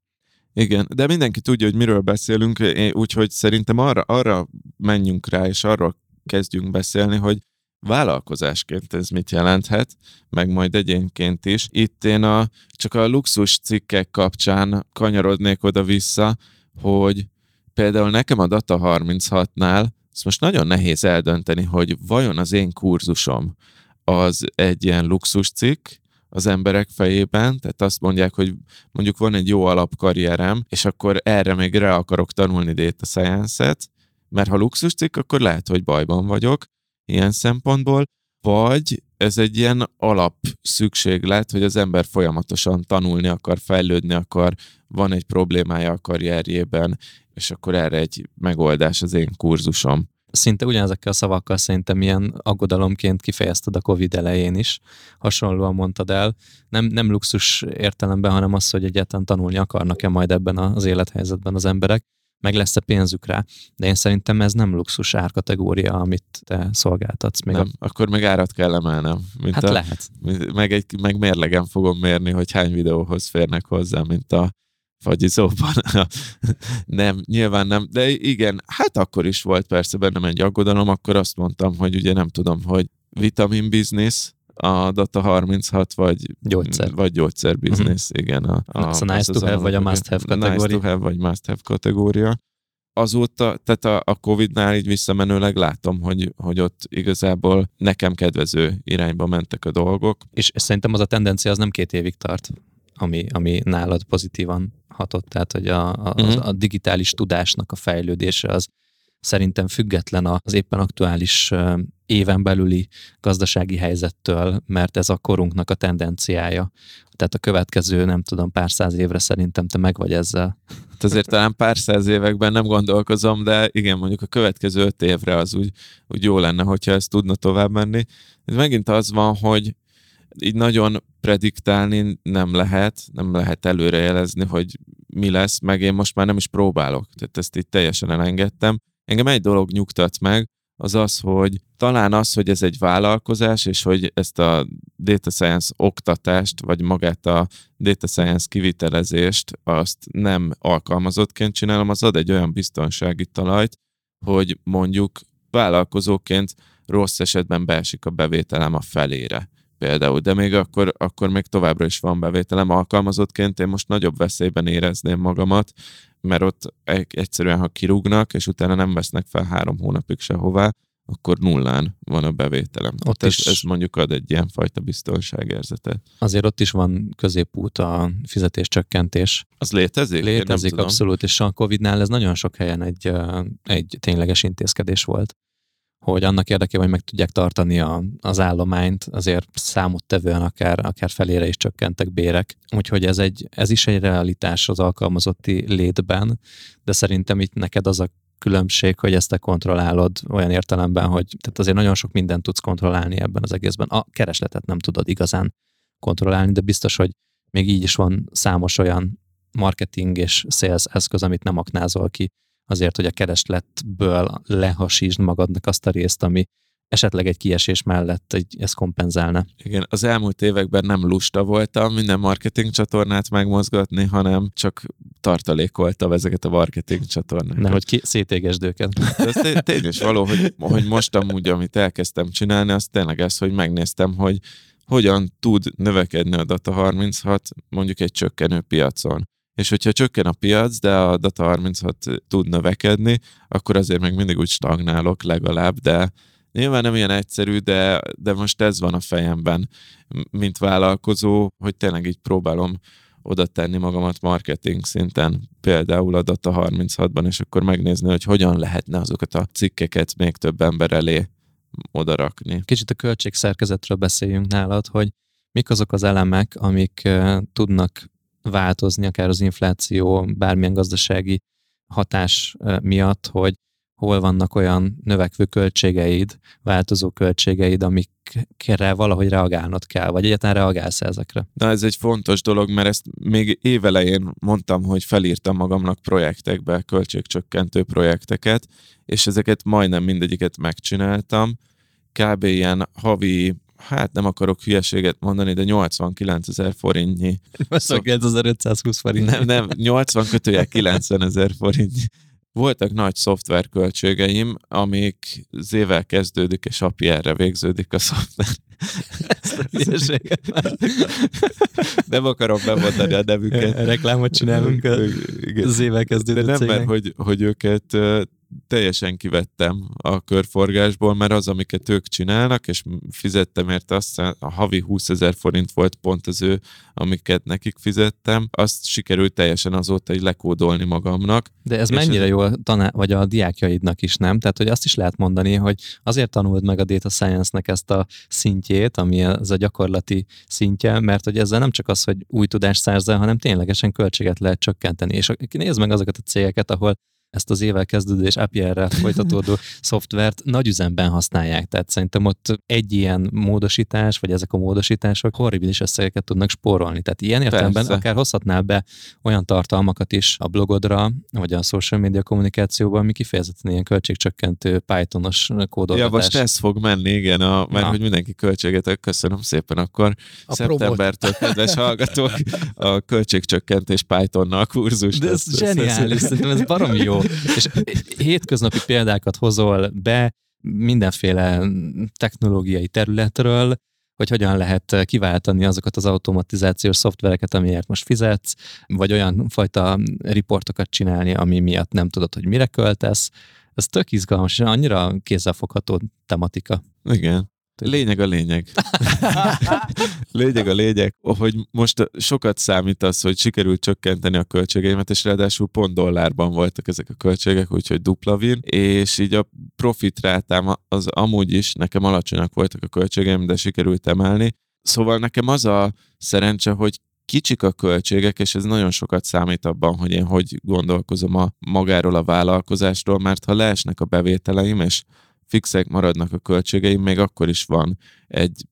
Igen, de mindenki tudja, hogy miről beszélünk, úgyhogy szerintem arra, arra menjünk rá, és arról kezdjünk beszélni, hogy vállalkozásként ez mit jelenthet, meg majd egyénként is. Itt én a, csak a luxus cikkek kapcsán kanyarodnék oda-vissza, hogy például nekem a Data 36-nál ezt most nagyon nehéz eldönteni, hogy vajon az én kurzusom az egy ilyen luxus cikk az emberek fejében, tehát azt mondják, hogy mondjuk van egy jó alapkarrierem, és akkor erre még rá akarok tanulni data science-et, mert ha luxus cikk, akkor lehet, hogy bajban vagyok ilyen szempontból, vagy ez egy ilyen alap szükséglet, hogy az ember folyamatosan tanulni akar, fejlődni akar, van egy problémája a karrierjében, és akkor erre egy megoldás az én kurzusom. Szinte ugyanezekkel a szavakkal szerintem ilyen aggodalomként kifejezted a Covid elején is. Hasonlóan mondtad el. Nem, nem luxus értelemben, hanem az, hogy egyáltalán tanulni akarnak-e majd ebben az élethelyzetben az emberek, meg lesz-e pénzük rá. De én szerintem ez nem luxus árkategória, amit te szolgáltatsz. Még Nem, akkor meg árat kell emelnem. a... Mint Hát a, lehet. meg, egy, meg mérlegen fogom mérni, hogy hány videóhoz férnek hozzá, mint a fagyizóban. nem, nyilván nem, de igen, hát akkor is volt persze bennem egy aggodalom, akkor azt mondtam, hogy ugye nem tudom, hogy vitamin business, a Data 36, vagy Gyógyszer. Vagy gyógyszer business, uh-huh. igen. A, Ez a nice to have, vagy a must have Nice kategória. to have, vagy must have kategória. Azóta, tehát a, a Covid-nál így visszamenőleg látom, hogy, hogy ott igazából nekem kedvező irányba mentek a dolgok. És, szerintem az a tendencia az nem két évig tart, ami, ami nálad pozitívan hatott. Tehát, hogy a, a, Mhm. a digitális tudásnak a fejlődése az szerintem független az éppen aktuális éven belüli gazdasági helyzettől, mert ez a korunknak a tendenciája. Tehát a következő, nem tudom, pár száz évre szerintem te meg vagy ezzel. Hát azért talán pár száz években nem gondolkozom, de igen, mondjuk a következő öt évre az úgy, úgy jó lenne, hogyha ez tudna tovább menni. Ez megint az van, hogy így nagyon prediktálni nem lehet, nem lehet előrejelezni, hogy mi lesz, meg én most már nem is próbálok. Tehát ezt így teljesen elengedtem. Engem egy dolog nyugtat meg, az az, hogy talán az, hogy ez egy vállalkozás, és hogy ezt a data science oktatást, vagy magát a data science kivitelezést, azt nem alkalmazottként csinálom, az ad egy olyan biztonsági talajt, hogy mondjuk vállalkozóként rossz esetben beesik a bevételem a felére például, de még akkor, akkor még továbbra is van bevételem. Alkalmazottként én most nagyobb veszélyben érezném magamat, mert ott egy- egyszerűen, ha kirúgnak, és utána nem vesznek fel három hónapig sehová, akkor nullán van a bevételem. Ott Tehát ez, is- ez mondjuk ad egy ilyen fajta biztonságérzetet. Azért ott is van középút a fizetéscsökkentés. Az létezik? Létezik abszolút, és a Covid-nál ez nagyon sok helyen egy, egy tényleges intézkedés volt hogy annak érdekében, hogy meg tudják tartani a, az állományt, azért számottevően akár, akár felére is csökkentek bérek. Úgyhogy ez, egy, ez is egy realitás az alkalmazotti létben, de szerintem itt neked az a különbség, hogy ezt te kontrollálod olyan értelemben, hogy tehát azért nagyon sok mindent tudsz kontrollálni ebben az egészben. A keresletet nem tudod igazán kontrollálni, de biztos, hogy még így is van számos olyan marketing és sales eszköz, amit nem aknázol ki azért, hogy a keresletből lehasítsd magadnak azt a részt, ami esetleg egy kiesés mellett egy, ezt kompenzálna. Igen, az elmúlt években nem lusta voltam minden marketing csatornát megmozgatni, hanem csak tartalékoltam ezeket a marketing csatornákat. Nehogy ki, szétégesd őket. De ez té- tény is való, hogy, hogy most amúgy, amit elkezdtem csinálni, az tényleg ez, hogy megnéztem, hogy hogyan tud növekedni a Data 36 mondjuk egy csökkenő piacon. És hogyha csökken a piac, de a Data 36 tud növekedni, akkor azért még mindig úgy stagnálok legalább, de nyilván nem ilyen egyszerű, de, de most ez van a fejemben, mint vállalkozó, hogy tényleg így próbálom oda tenni magamat marketing szinten, például a Data 36-ban, és akkor megnézni, hogy hogyan lehetne azokat a cikkeket még több ember elé odarakni. Kicsit a költségszerkezetről beszéljünk nálad, hogy mik azok az elemek, amik tudnak változni, akár az infláció, bármilyen gazdasági hatás miatt, hogy hol vannak olyan növekvő költségeid, változó költségeid, amikre valahogy reagálnod kell, vagy egyáltalán reagálsz ezekre? Na ez egy fontos dolog, mert ezt még évelején mondtam, hogy felírtam magamnak projektekbe, költségcsökkentő projekteket, és ezeket majdnem mindegyiket megcsináltam. Kb. ilyen havi hát nem akarok hülyeséget mondani, de 89 ezer forintnyi. 89.520 forint. Nem, nem, 80 kötője 90 ezer forintnyi. Voltak nagy szoftverköltségeim, amik zével kezdődik, és api végződik a szoftver. Nem akarom bemondani a nevüket. Reklámot csinálunk az évvel kezdődő De nem, mert hogy, hogy őket teljesen kivettem a körforgásból, mert az, amiket ők csinálnak, és fizettem érte azt, a havi 20 ezer forint volt pont az ő, amiket nekik fizettem, azt sikerült teljesen azóta egy lekódolni magamnak. De ez mennyire ez... jó a taná- vagy a diákjaidnak is, nem? Tehát, hogy azt is lehet mondani, hogy azért tanult meg a data science-nek ezt a szintjét, ami ez a gyakorlati szintje, mert hogy ezzel nem csak az, hogy új tudást szerzel, hanem ténylegesen költséget lehet csökkenteni. És nézd meg azokat a cégeket, ahol ezt az évvel kezdődő és API-rel folytatódó szoftvert nagy üzemben használják. Tehát szerintem ott egy ilyen módosítás, vagy ezek a módosítások horribilis összegeket tudnak spórolni. Tehát ilyen értelemben Persze. akár hozhatnál be olyan tartalmakat is a blogodra, vagy a social media kommunikációban, ami kifejezetten ilyen költségcsökkentő Pythonos kódolgatás. Ja, most ez fog menni, igen, a, mert Na. hogy mindenki költséget, köszönöm szépen, akkor a szeptembertől, kedves hallgatók, a költségcsökkentés Pythonnal kurzus. De ez zseniális, szerintem ez baromi jó. És hétköznapi példákat hozol be mindenféle technológiai területről, hogy hogyan lehet kiváltani azokat az automatizációs szoftvereket, amiért most fizetsz, vagy olyan fajta riportokat csinálni, ami miatt nem tudod, hogy mire költesz. Ez tök izgalmas, és annyira kézzelfogható tematika. Igen. Lényeg a lényeg. lényeg a lényeg, hogy most sokat számít az, hogy sikerült csökkenteni a költségeimet, és ráadásul pont dollárban voltak ezek a költségek, úgyhogy dupla win, és így a profit rátám az amúgy is, nekem alacsonyak voltak a költségeim, de sikerült emelni. Szóval nekem az a szerencse, hogy kicsik a költségek, és ez nagyon sokat számít abban, hogy én hogy gondolkozom a magáról a vállalkozásról, mert ha leesnek a bevételeim, és fixek maradnak a költségeim, még akkor is van egy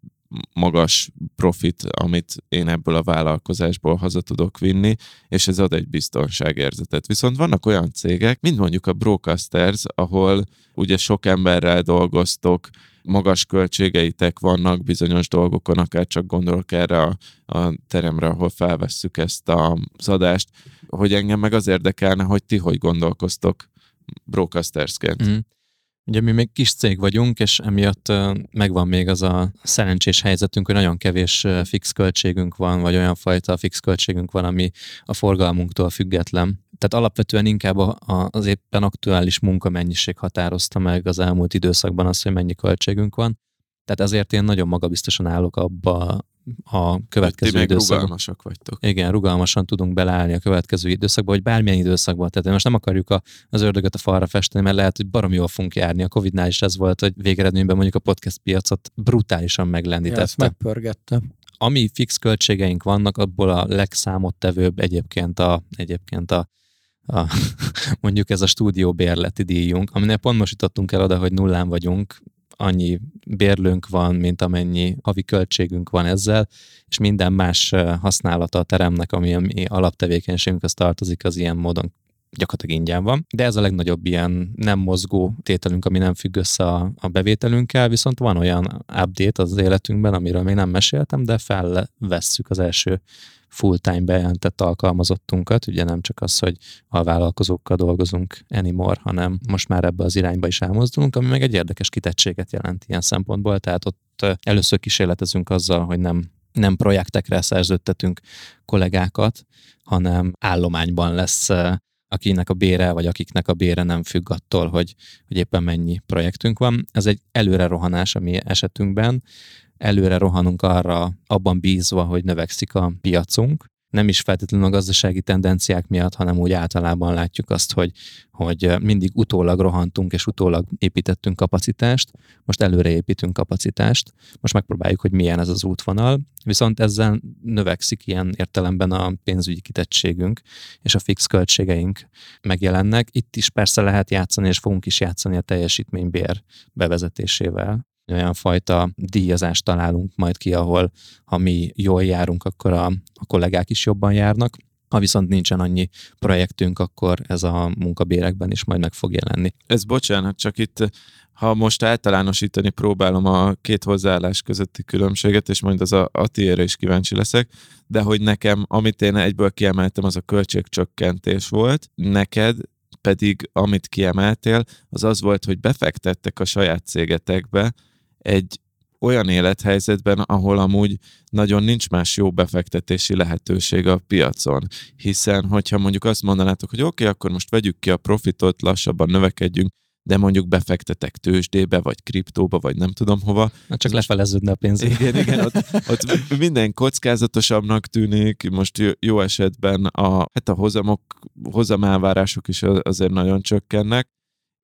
magas profit, amit én ebből a vállalkozásból haza tudok vinni, és ez ad egy biztonságérzetet. Viszont vannak olyan cégek, mint mondjuk a Brocasters, ahol ugye sok emberrel dolgoztok, magas költségeitek vannak bizonyos dolgokon, akár csak gondolok erre a, a teremre, ahol felvesszük ezt a, az adást, hogy engem meg az érdekelne, hogy ti hogy gondolkoztok broadcastersként. Mm. Ugye mi még kis cég vagyunk, és emiatt megvan még az a szerencsés helyzetünk, hogy nagyon kevés fix költségünk van, vagy olyan fajta fix költségünk van, ami a forgalmunktól független. Tehát alapvetően inkább az éppen aktuális munkamennyiség határozta meg az elmúlt időszakban azt, hogy mennyi költségünk van. Tehát ezért én nagyon magabiztosan állok abba a következő Ti időszakban. rugalmasak vagytok. Igen, rugalmasan tudunk beleállni a következő időszakban, vagy bármilyen időszakban. Tehát most nem akarjuk a, az ördögöt a falra festeni, mert lehet, hogy baromi jól fogunk járni. A Covid-nál is ez volt, hogy végeredményben mondjuk a podcast piacot brutálisan meglendítette. Ja, ezt megpörgette. Ami fix költségeink vannak, abból a legszámottevőbb egyébként a, egyébként a a, mondjuk ez a stúdió bérleti díjunk, aminek pont most jutottunk el oda, hogy nullán vagyunk, annyi bérlőnk van, mint amennyi havi költségünk van ezzel, és minden más használata a teremnek, ami a mi alaptevékenységünkhez tartozik, az ilyen módon gyakorlatilag ingyen van. De ez a legnagyobb ilyen nem mozgó tételünk, ami nem függ össze a, a bevételünkkel, viszont van olyan update az életünkben, amiről még nem meséltem, de felvesszük az első full-time bejelentett alkalmazottunkat, ugye nem csak az, hogy a vállalkozókkal dolgozunk anymore, hanem most már ebbe az irányba is elmozdulunk, ami meg egy érdekes kitettséget jelent ilyen szempontból, tehát ott először kísérletezünk azzal, hogy nem nem projektekre szerződtetünk kollégákat, hanem állományban lesz akinek a bére, vagy akiknek a bére nem függ attól, hogy, hogy éppen mennyi projektünk van. Ez egy előre rohanás a mi esetünkben. Előre rohanunk arra, abban bízva, hogy növekszik a piacunk, nem is feltétlenül a gazdasági tendenciák miatt, hanem úgy általában látjuk azt, hogy, hogy mindig utólag rohantunk és utólag építettünk kapacitást, most előre építünk kapacitást, most megpróbáljuk, hogy milyen ez az útvonal, viszont ezzel növekszik ilyen értelemben a pénzügyi kitettségünk, és a fix költségeink megjelennek. Itt is persze lehet játszani, és fogunk is játszani a teljesítménybér bevezetésével olyan fajta díjazást találunk majd ki, ahol ha mi jól járunk, akkor a, a kollégák is jobban járnak. Ha viszont nincsen annyi projektünk, akkor ez a munkabérekben is majd meg fog jelenni. Ez bocsánat, csak itt ha most általánosítani próbálom a két hozzáállás közötti különbséget, és majd az a Atiére is kíváncsi leszek, de hogy nekem, amit én egyből kiemeltem, az a költségcsökkentés volt, neked pedig, amit kiemeltél, az az volt, hogy befektettek a saját cégetekbe, egy olyan élethelyzetben, ahol amúgy nagyon nincs más jó befektetési lehetőség a piacon. Hiszen, hogyha mondjuk azt mondanátok, hogy oké, okay, akkor most vegyük ki a profitot, lassabban növekedjünk, de mondjuk befektetek tőzsdébe, vagy kriptóba, vagy nem tudom hova. Na csak lefeleződne a pénz. Igen, igen, ott, ott minden kockázatosabbnak tűnik, most jó esetben a, hát a hozamok, hozamelvárások is azért nagyon csökkennek,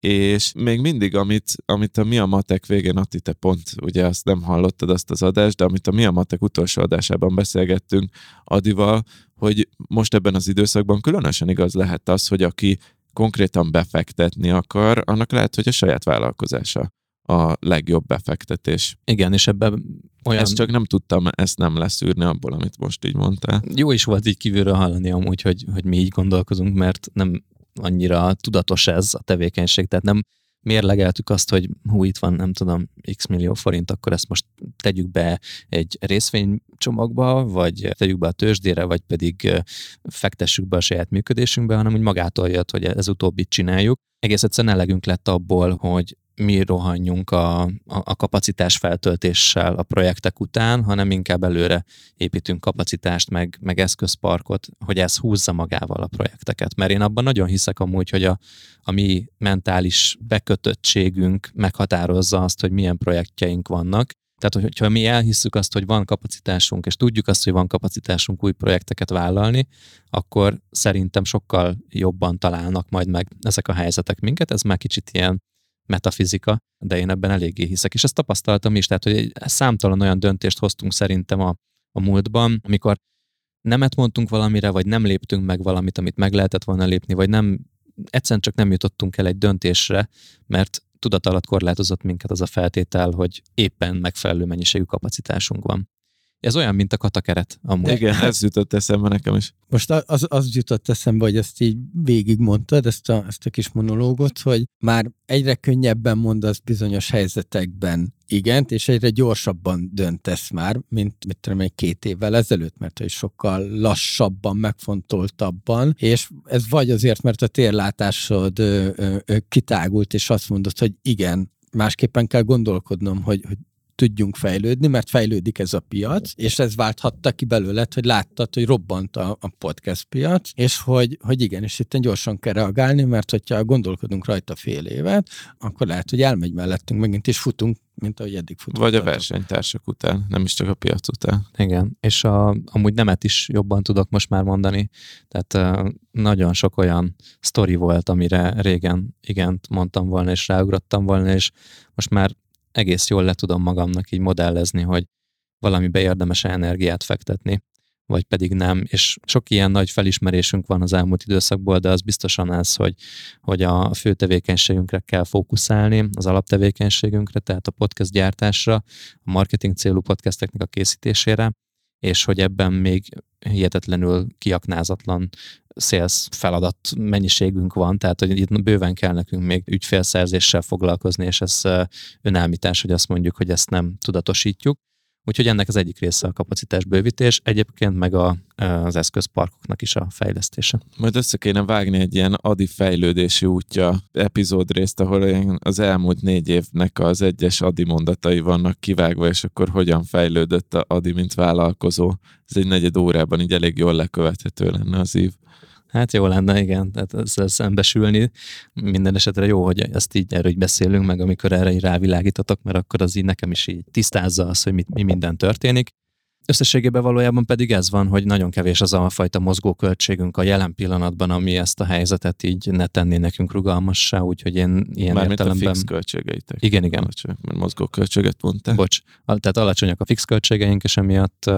és még mindig, amit, amit a Mi a Matek végén, Atti, te pont ugye azt nem hallottad azt az adást, de amit a Mi a Matek utolsó adásában beszélgettünk Adival, hogy most ebben az időszakban különösen igaz lehet az, hogy aki konkrétan befektetni akar, annak lehet, hogy a saját vállalkozása a legjobb befektetés. Igen, és ebben olyan... Ezt csak nem tudtam, ezt nem leszűrni abból, amit most így mondtál. Jó is volt így kívülről hallani amúgy, hogy, hogy mi így gondolkozunk, mert nem annyira tudatos ez a tevékenység, tehát nem mérlegeltük azt, hogy hú, itt van, nem tudom, x millió forint, akkor ezt most tegyük be egy részvénycsomagba, vagy tegyük be a tőzsdére, vagy pedig fektessük be a saját működésünkbe, hanem úgy magától jött, hogy ez utóbbit csináljuk. Egész egyszerűen elegünk lett abból, hogy mi rohanjunk a, a, a kapacitás feltöltéssel a projektek után, hanem inkább előre építünk kapacitást, meg, meg eszközparkot, hogy ez húzza magával a projekteket. Mert én abban nagyon hiszek amúgy, hogy a, a mi mentális bekötöttségünk meghatározza azt, hogy milyen projektjeink vannak, tehát, hogyha mi elhisszük azt, hogy van kapacitásunk, és tudjuk azt, hogy van kapacitásunk új projekteket vállalni, akkor szerintem sokkal jobban találnak majd meg ezek a helyzetek minket. Ez már kicsit ilyen metafizika, de én ebben eléggé hiszek. És ezt tapasztaltam is, tehát hogy számtalan olyan döntést hoztunk szerintem a, a múltban, amikor nemet mondtunk valamire, vagy nem léptünk meg valamit, amit meg lehetett volna lépni, vagy nem, egyszerűen csak nem jutottunk el egy döntésre, mert tudat alatt korlátozott minket az a feltétel, hogy éppen megfelelő mennyiségű kapacitásunk van. Ez olyan, mint a katakeret. Amúgy. Igen, ez jutott eszembe nekem is. Most az, az jutott eszembe, hogy ezt így végigmondtad, ezt a, ezt a kis monológot, hogy már egyre könnyebben mondasz bizonyos helyzetekben igent, és egyre gyorsabban döntesz már, mint mit tudom, egy két évvel ezelőtt, mert hogy sokkal lassabban, megfontoltabban, és ez vagy azért, mert a térlátásod ö, ö, ö, kitágult, és azt mondod, hogy igen, másképpen kell gondolkodnom, hogy, hogy tudjunk fejlődni, mert fejlődik ez a piac, és ez válthatta ki belőled, hogy láttad, hogy robbant a, a podcast piac, és hogy, hogy igen, és itt gyorsan kell reagálni, mert hogyha gondolkodunk rajta fél évet, akkor lehet, hogy elmegy mellettünk, megint is futunk, mint ahogy eddig futunk. Vagy a versenytársak után, nem is csak a piac után. Igen, és a, amúgy nemet is jobban tudok most már mondani, tehát uh, nagyon sok olyan sztori volt, amire régen igent mondtam volna, és ráugrottam volna, és most már egész jól le tudom magamnak így modellezni, hogy valamibe érdemes energiát fektetni, vagy pedig nem. És sok ilyen nagy felismerésünk van az elmúlt időszakból, de az biztosan ez, hogy, hogy a fő tevékenységünkre kell fókuszálni, az alaptevékenységünkre, tehát a podcast gyártásra, a marketing célú podcasteknek a készítésére, és hogy ebben még hihetetlenül kiaknázatlan sales feladat mennyiségünk van, tehát hogy itt bőven kell nekünk még ügyfélszerzéssel foglalkozni, és ez önállítás, hogy azt mondjuk, hogy ezt nem tudatosítjuk. Úgyhogy ennek az egyik része a kapacitás bővítés, egyébként meg a, az eszközparkoknak is a fejlesztése. Majd össze kéne vágni egy ilyen adi fejlődési útja epizódrészt, ahol az elmúlt négy évnek az egyes adi mondatai vannak kivágva, és akkor hogyan fejlődött a adi, mint vállalkozó. Ez egy negyed órában így elég jól lekövethető lenne az ív. Hát jó lenne, igen, tehát ezzel szembesülni. Minden esetre jó, hogy ezt így erről így beszélünk, meg amikor erre így rávilágítatok, mert akkor az így nekem is így tisztázza azt, hogy mit, mi minden történik. Összességében valójában pedig ez van, hogy nagyon kevés az a fajta mozgóköltségünk a jelen pillanatban, ami ezt a helyzetet így ne tenné nekünk rugalmassá, úgyhogy én ilyen Mármint értelemben... a fix költségeitek. Igen, igen. Alacsony, mert mozgóköltséget mondtál. Bocs, tehát alacsonyak a fix költségeink, és emiatt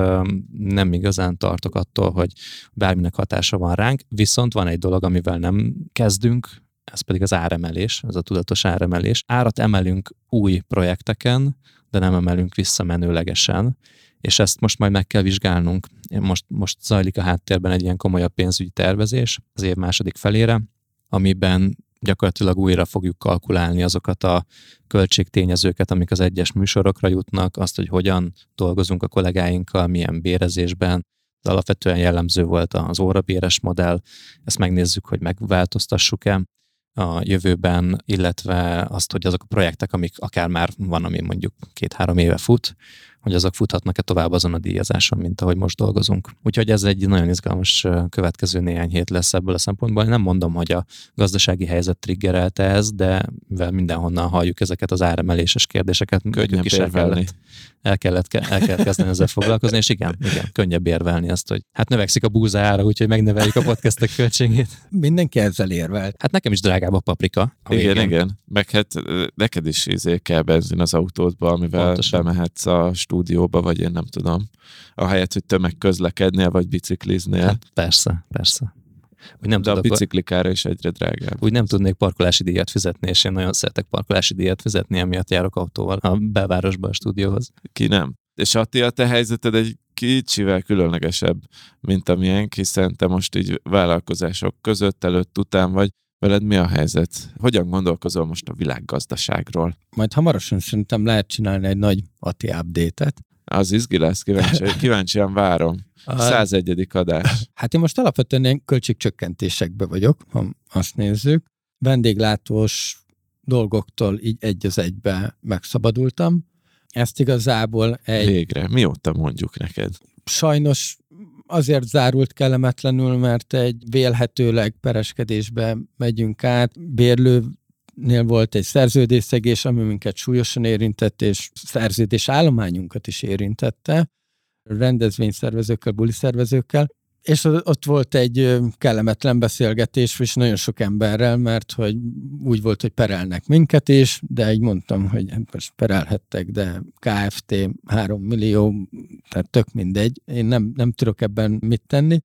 nem igazán tartok attól, hogy bárminek hatása van ránk, viszont van egy dolog, amivel nem kezdünk, ez pedig az áremelés, ez a tudatos áremelés. Árat emelünk új projekteken, de nem emelünk visszamenőlegesen és ezt most majd meg kell vizsgálnunk. Most, most zajlik a háttérben egy ilyen komolyabb pénzügyi tervezés az év második felére, amiben gyakorlatilag újra fogjuk kalkulálni azokat a költségtényezőket, amik az egyes műsorokra jutnak, azt, hogy hogyan dolgozunk a kollégáinkkal, milyen bérezésben. De alapvetően jellemző volt az órabéres modell, ezt megnézzük, hogy megváltoztassuk-e a jövőben, illetve azt, hogy azok a projektek, amik akár már van, ami mondjuk két-három éve fut, hogy azok futhatnak-e tovább azon a díjazáson, mint ahogy most dolgozunk. Úgyhogy ez egy nagyon izgalmas következő néhány hét lesz ebből a szempontból. Nem mondom, hogy a gazdasági helyzet triggerelte ez, de mivel mindenhonnan halljuk ezeket az áremeléses kérdéseket, könnyebb is el kellett, el kellett, el kellett kezdeni ezzel foglalkozni, és igen, igen, könnyebb érvelni azt, hogy hát növekszik a búza ára, úgyhogy megnöveljük a podcastek költségét. Mindenki ezzel érvelt. Hát nekem is drágább a paprika. A igen, végén. igen. Meg hát neked is izé kell benzin az autódba, amivel Pontosan. bemehetsz a stúdióba, vagy én nem tudom, ahelyett, hogy tömegközlekednél, vagy bicikliznél. Hát persze, persze. Úgy nem De tudok, a biciklikára is egyre drágább. Úgy nem tudnék parkolási díjat fizetni, és én nagyon szeretek parkolási díjat fizetni, emiatt járok autóval a belvárosba a stúdióhoz. Ki nem? És Atti, a te helyzeted egy kicsivel különlegesebb, mint amilyen, hiszen te most így vállalkozások között, előtt, után vagy. Veled mi a helyzet? Hogyan gondolkozol most a világgazdaságról? Majd hamarosan szerintem lehet csinálni egy nagy Ati update-et. Az izgi lesz, kíváncsi, kíváncsian várom. A 101. adás. Hát én most alapvetően ilyen költségcsökkentésekbe vagyok, ha azt nézzük. Vendéglátós dolgoktól így egy az egybe megszabadultam. Ezt igazából egy... Végre. Mióta mondjuk neked? Sajnos azért zárult kellemetlenül, mert egy vélhetőleg pereskedésbe megyünk át. Bérlőnél volt egy szerződésszegés, ami minket súlyosan érintett, és szerződés állományunkat is érintette rendezvényszervezőkkel, buliszervezőkkel, és ott volt egy kellemetlen beszélgetés, és nagyon sok emberrel, mert hogy úgy volt, hogy perelnek minket is, de így mondtam, hogy most perelhettek, de KFT 3 millió, tehát tök mindegy. Én nem, nem tudok ebben mit tenni.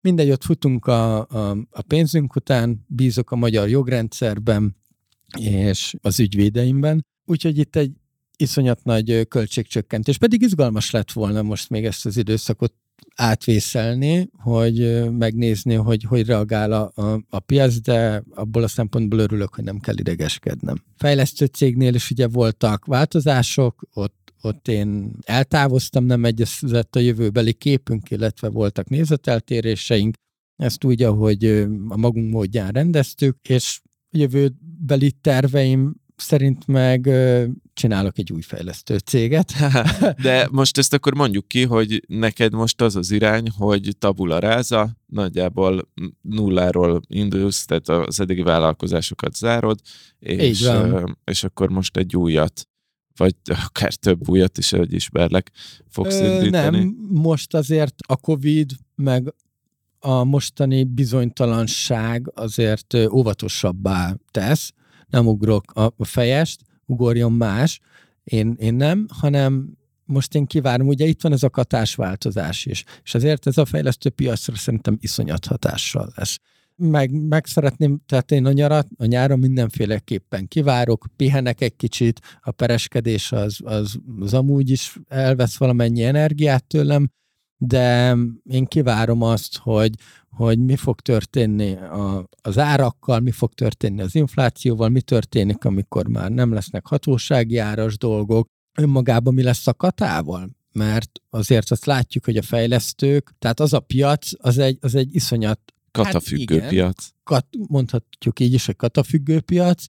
Mindegy, ott futunk a, a, a pénzünk után, bízok a magyar jogrendszerben és az ügyvédeimben. Úgyhogy itt egy iszonyat nagy költségcsökkentés. Pedig izgalmas lett volna most még ezt az időszakot átvészelni, hogy megnézni, hogy hogy reagál a, a, a piac, de abból a szempontból örülök, hogy nem kell idegeskednem. Fejlesztő cégnél is ugye voltak változások, ott ott én eltávoztam, nem egyezett a jövőbeli képünk, illetve voltak nézeteltéréseink, ezt úgy, ahogy a magunk módján rendeztük, és jövőbeli terveim szerint meg csinálok egy új fejlesztő céget. De most ezt akkor mondjuk ki, hogy neked most az az irány, hogy tabula ráza, nagyjából nulláról indulsz, tehát az eddigi vállalkozásokat zárod, és, és akkor most egy újat vagy akár több újat is, hogy ismerlek, fogsz Ö, indítani? Nem, most azért a Covid, meg a mostani bizonytalanság azért óvatosabbá tesz, nem ugrok a, a fejest, ugorjon más, én, én nem, hanem most én kivárom, ugye itt van ez a katásváltozás is, és azért ez a fejlesztő piacra szerintem iszonyat hatással lesz. Meg, meg szeretném, tehát én a nyarat, a nyáron mindenféleképpen kivárok, pihenek egy kicsit, a pereskedés az, az, az amúgy is elvesz valamennyi energiát tőlem, de én kivárom azt, hogy, hogy mi fog történni a, az árakkal, mi fog történni az inflációval, mi történik, amikor már nem lesznek hatósági áras dolgok, önmagában mi lesz a katával. mert azért azt látjuk, hogy a fejlesztők, tehát az a piac, az egy, az egy iszonyat Katafüggő hát igen, piac. Kat, mondhatjuk így is, hogy katafüggő piac,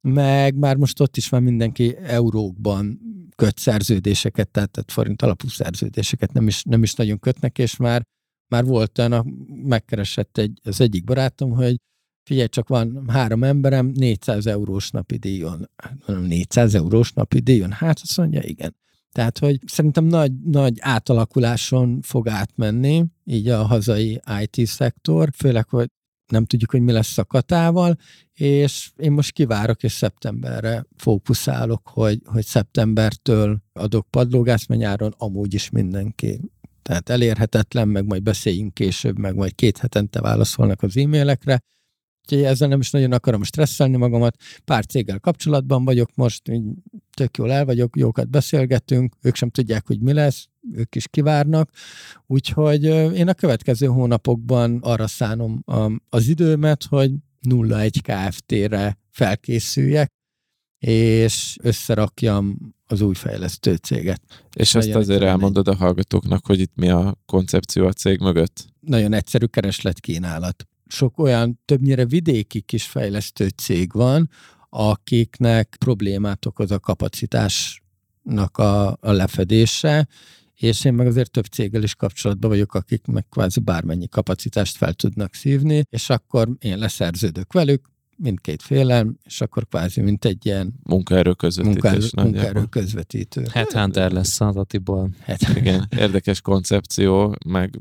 meg már most ott is van mindenki eurókban köt szerződéseket, tehát, tehát forint alapú szerződéseket nem is, nem is nagyon kötnek, és már, már volt olyan, megkeresett egy, az egyik barátom, hogy figyelj, csak van három emberem, 400 eurós napi díjon. Mondom, 400 eurós napi díjon? Hát azt mondja, igen. Tehát, hogy szerintem nagy, nagy átalakuláson fog átmenni így a hazai IT-szektor, főleg, hogy nem tudjuk, hogy mi lesz a katával, és én most kivárok, és szeptemberre fókuszálok, hogy, hogy szeptembertől adok padlógász, mert amúgy is mindenki tehát elérhetetlen, meg majd beszéljünk később, meg majd két hetente válaszolnak az e-mailekre, Úgyhogy ezzel nem is nagyon akarom stresszelni magamat. Pár céggel kapcsolatban vagyok most, így tök jól el vagyok, jókat beszélgetünk, ők sem tudják, hogy mi lesz, ők is kivárnak. Úgyhogy én a következő hónapokban arra szánom az időmet, hogy 01 Kft-re felkészüljek, és összerakjam az új fejlesztő céget. És ezt azért elmondod a hallgatóknak, hogy itt mi a koncepció a cég mögött? Nagyon egyszerű keresletkínálat sok olyan többnyire vidéki kis fejlesztő cég van, akiknek problémát okoz a kapacitásnak a, a lefedése, és én meg azért több céggel is kapcsolatban vagyok, akik meg kvázi bármennyi kapacitást fel tudnak szívni, és akkor én leszerződök velük, mindkét félem, és akkor kvázi mint egy ilyen munkaerő közvetítés. Munkaerő, munkaerő közvetítő. Headhunter lesz az Atiból. Igen, érdekes koncepció, meg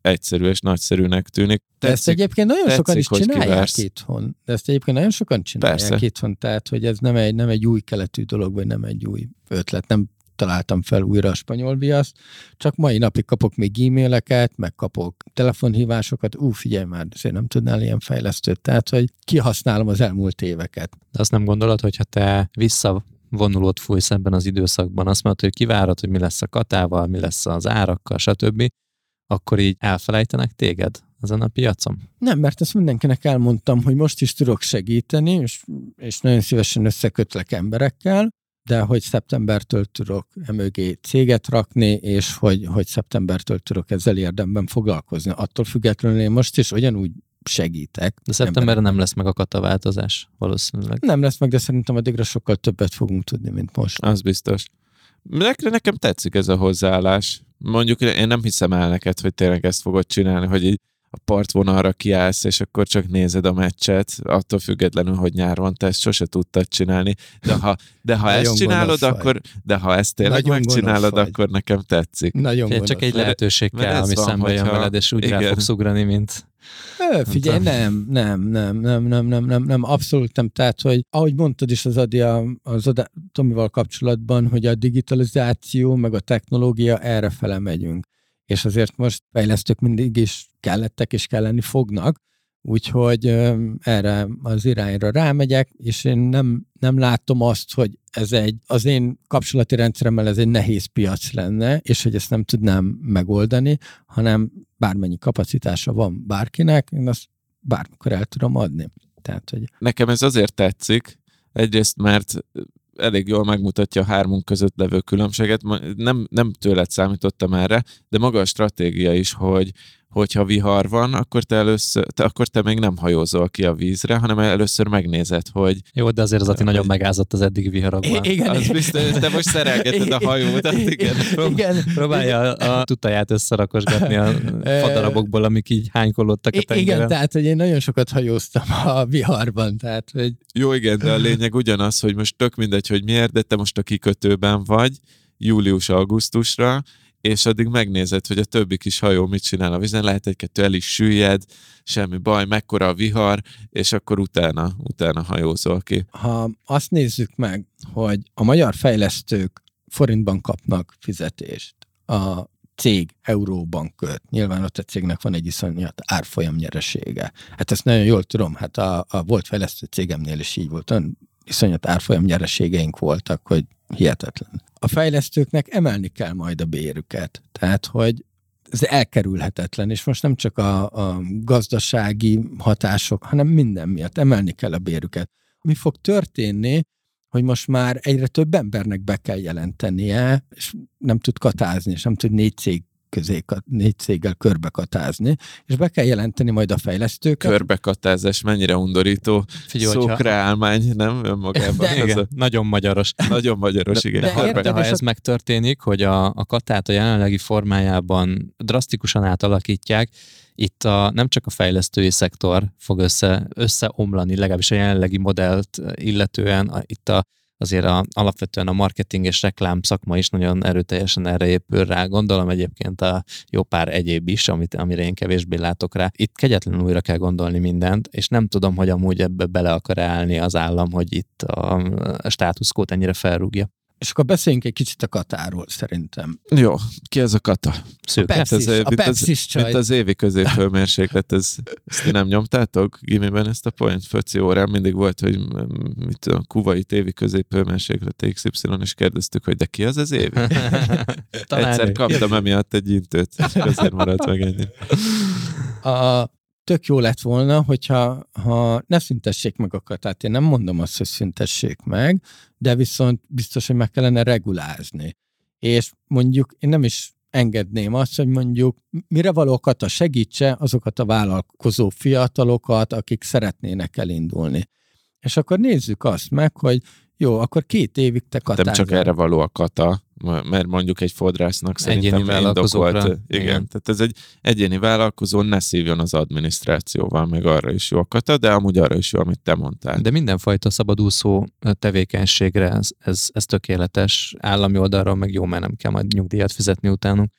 egyszerű és nagyszerűnek tűnik. Tetszik, de ezt egyébként nagyon tetszik, sokan is csinálják kivársz. itthon. De ezt egyébként nagyon sokan csinálják Persze. itthon, tehát hogy ez nem egy, nem egy új keletű dolog, vagy nem egy új ötlet. Nem találtam fel újra a spanyol viaszt, csak mai napig kapok még e-maileket, meg kapok telefonhívásokat, ú, figyelj már, azért nem tudnál ilyen fejlesztőt, tehát, hogy kihasználom az elmúlt éveket. De azt nem gondolod, hogyha te vissza vonulót fújsz ebben az időszakban, azt mondod, hogy kivárod, hogy mi lesz a katával, mi lesz az árakkal, stb., akkor így elfelejtenek téged ezen a piacon? Nem, mert ezt mindenkinek elmondtam, hogy most is tudok segíteni, és, és nagyon szívesen összekötlek emberekkel, de hogy szeptembertől tudok emögé céget rakni, és hogy, hogy szeptembertől tudok ezzel érdemben foglalkozni. Attól függetlenül én most is ugyanúgy segítek. De szeptemberre nem lesz meg a kataváltozás, valószínűleg. Nem lesz meg, de szerintem addigra sokkal többet fogunk tudni, mint most. Az biztos. Nekem tetszik ez a hozzáállás. Mondjuk én nem hiszem el neked, hogy tényleg ezt fogod csinálni, hogy így a partvonalra kiállsz, és akkor csak nézed a meccset, attól függetlenül, hogy nyár van, te ezt sose tudtad csinálni. De ha, de ha ezt csinálod, akkor, de ha ezt tényleg Nagyon megcsinálod, akkor nekem tetszik. Nagyon csak egy lehetőség kell, ami szembe jön veled, és úgy igen. rá fogsz ugrani, mint Ö, figyelj, nem, nem, nem, nem, nem, nem, nem, nem, abszolút nem. Tehát, hogy ahogy mondtad is az Adi az Adi, Tomival kapcsolatban, hogy a digitalizáció meg a technológia erre fele megyünk. És azért most fejlesztők mindig is kellettek és kelleni fognak, úgyhogy erre az irányra rámegyek, és én nem, nem látom azt, hogy ez egy, az én kapcsolati rendszeremmel ez egy nehéz piac lenne, és hogy ezt nem tudnám megoldani, hanem bármennyi kapacitása van bárkinek, én azt bármikor el tudom adni. Tehát, hogy... Nekem ez azért tetszik, egyrészt, mert elég jól megmutatja a hármunk között levő különbséget. Nem, nem tőled számítottam erre, de maga a stratégia is, hogy hogyha vihar van, akkor te először, te, akkor te még nem hajózol ki a vízre, hanem először megnézed, hogy... Jó, de azért az Ati nagyon megázott az eddigi viharokban. I- igen, az biztos, te most szerelgeted a hajót, tehát igen. Prób- igen. Próbálja a, a tutaját összerakosgatni a fadarabokból, amik így hánykolódtak a tengeren. Igen, tehát, hogy én nagyon sokat hajóztam a viharban, tehát, hogy... Jó, igen, de a lényeg ugyanaz, hogy most tök mindegy, hogy miért, de te most a kikötőben vagy, július-augusztusra, és addig megnézed, hogy a többi kis hajó mit csinál a vízen, lehet egy-kettő el is süllyed, semmi baj, mekkora a vihar, és akkor utána, utána hajózol ki. Ha azt nézzük meg, hogy a magyar fejlesztők forintban kapnak fizetést, a cég euróban köt. Nyilván ott a cégnek van egy iszonyat árfolyam nyeresége. Hát ezt nagyon jól tudom, hát a, a volt fejlesztő cégemnél is így volt. Olyan iszonyat árfolyam nyereségeink voltak, hogy hihetetlen. A fejlesztőknek emelni kell majd a bérüket. Tehát, hogy ez elkerülhetetlen, és most nem csak a, a gazdasági hatások, hanem minden miatt emelni kell a bérüket. Mi fog történni, hogy most már egyre több embernek be kell jelentenie, és nem tud katázni, és nem tud négy cég közé, négy céggel körbekatázni, és be kell jelenteni majd a fejlesztőket. Körbekatázás mennyire undorító Figyelj, szókreálmány, nem önmagában. De, igen, a... nagyon magyaros. Nagyon magyaros, igen. De, de, de ha ez megtörténik, hogy a, a katát a jelenlegi formájában drasztikusan átalakítják, itt a, nem csak a fejlesztői szektor fog össze, összeomlani, legalábbis a jelenlegi modellt illetően, a, itt a azért a, alapvetően a marketing és reklám szakma is nagyon erőteljesen erre épül rá. Gondolom egyébként a jó pár egyéb is, amit, amire én kevésbé látok rá. Itt kegyetlenül újra kell gondolni mindent, és nem tudom, hogy amúgy ebbe bele akar állni az állam, hogy itt a, státuszkót ennyire felrúgja. És akkor beszéljünk egy kicsit a Katáról, szerintem. Jó, ki ez a Kata? Szőke. A Pepsis, ez, a Pepsis csaj. Mint az évi középfőmérséklet, ez, ezt ti nem nyomtátok gimiben ezt a point Föci órán mindig volt, hogy mit a kuvai évi középfőmérséklet XY, és kérdeztük, hogy de ki az az évi? Egyszer kaptam emiatt egy intőt, és azért maradt meg ennyi. A, tök jó lett volna, hogyha ha ne szüntessék meg a katát. Én nem mondom azt, hogy szüntessék meg, de viszont biztos, hogy meg kellene regulázni. És mondjuk én nem is engedném azt, hogy mondjuk mire való kata segítse azokat a vállalkozó fiatalokat, akik szeretnének elindulni. És akkor nézzük azt meg, hogy jó, akkor két évig te katázol. Nem csak erre való a kata, mert mondjuk egy fodrásznak szerintem egyéni indokolt. Igen, igen, tehát ez egy egyéni vállalkozó, ne szívjon az adminisztrációval, meg arra is jó a kata, de amúgy arra is jó, amit te mondtál. De mindenfajta szabadúszó tevékenységre ez, ez, ez tökéletes. Állami oldalról meg jó, mert nem kell majd nyugdíjat fizetni utánuk.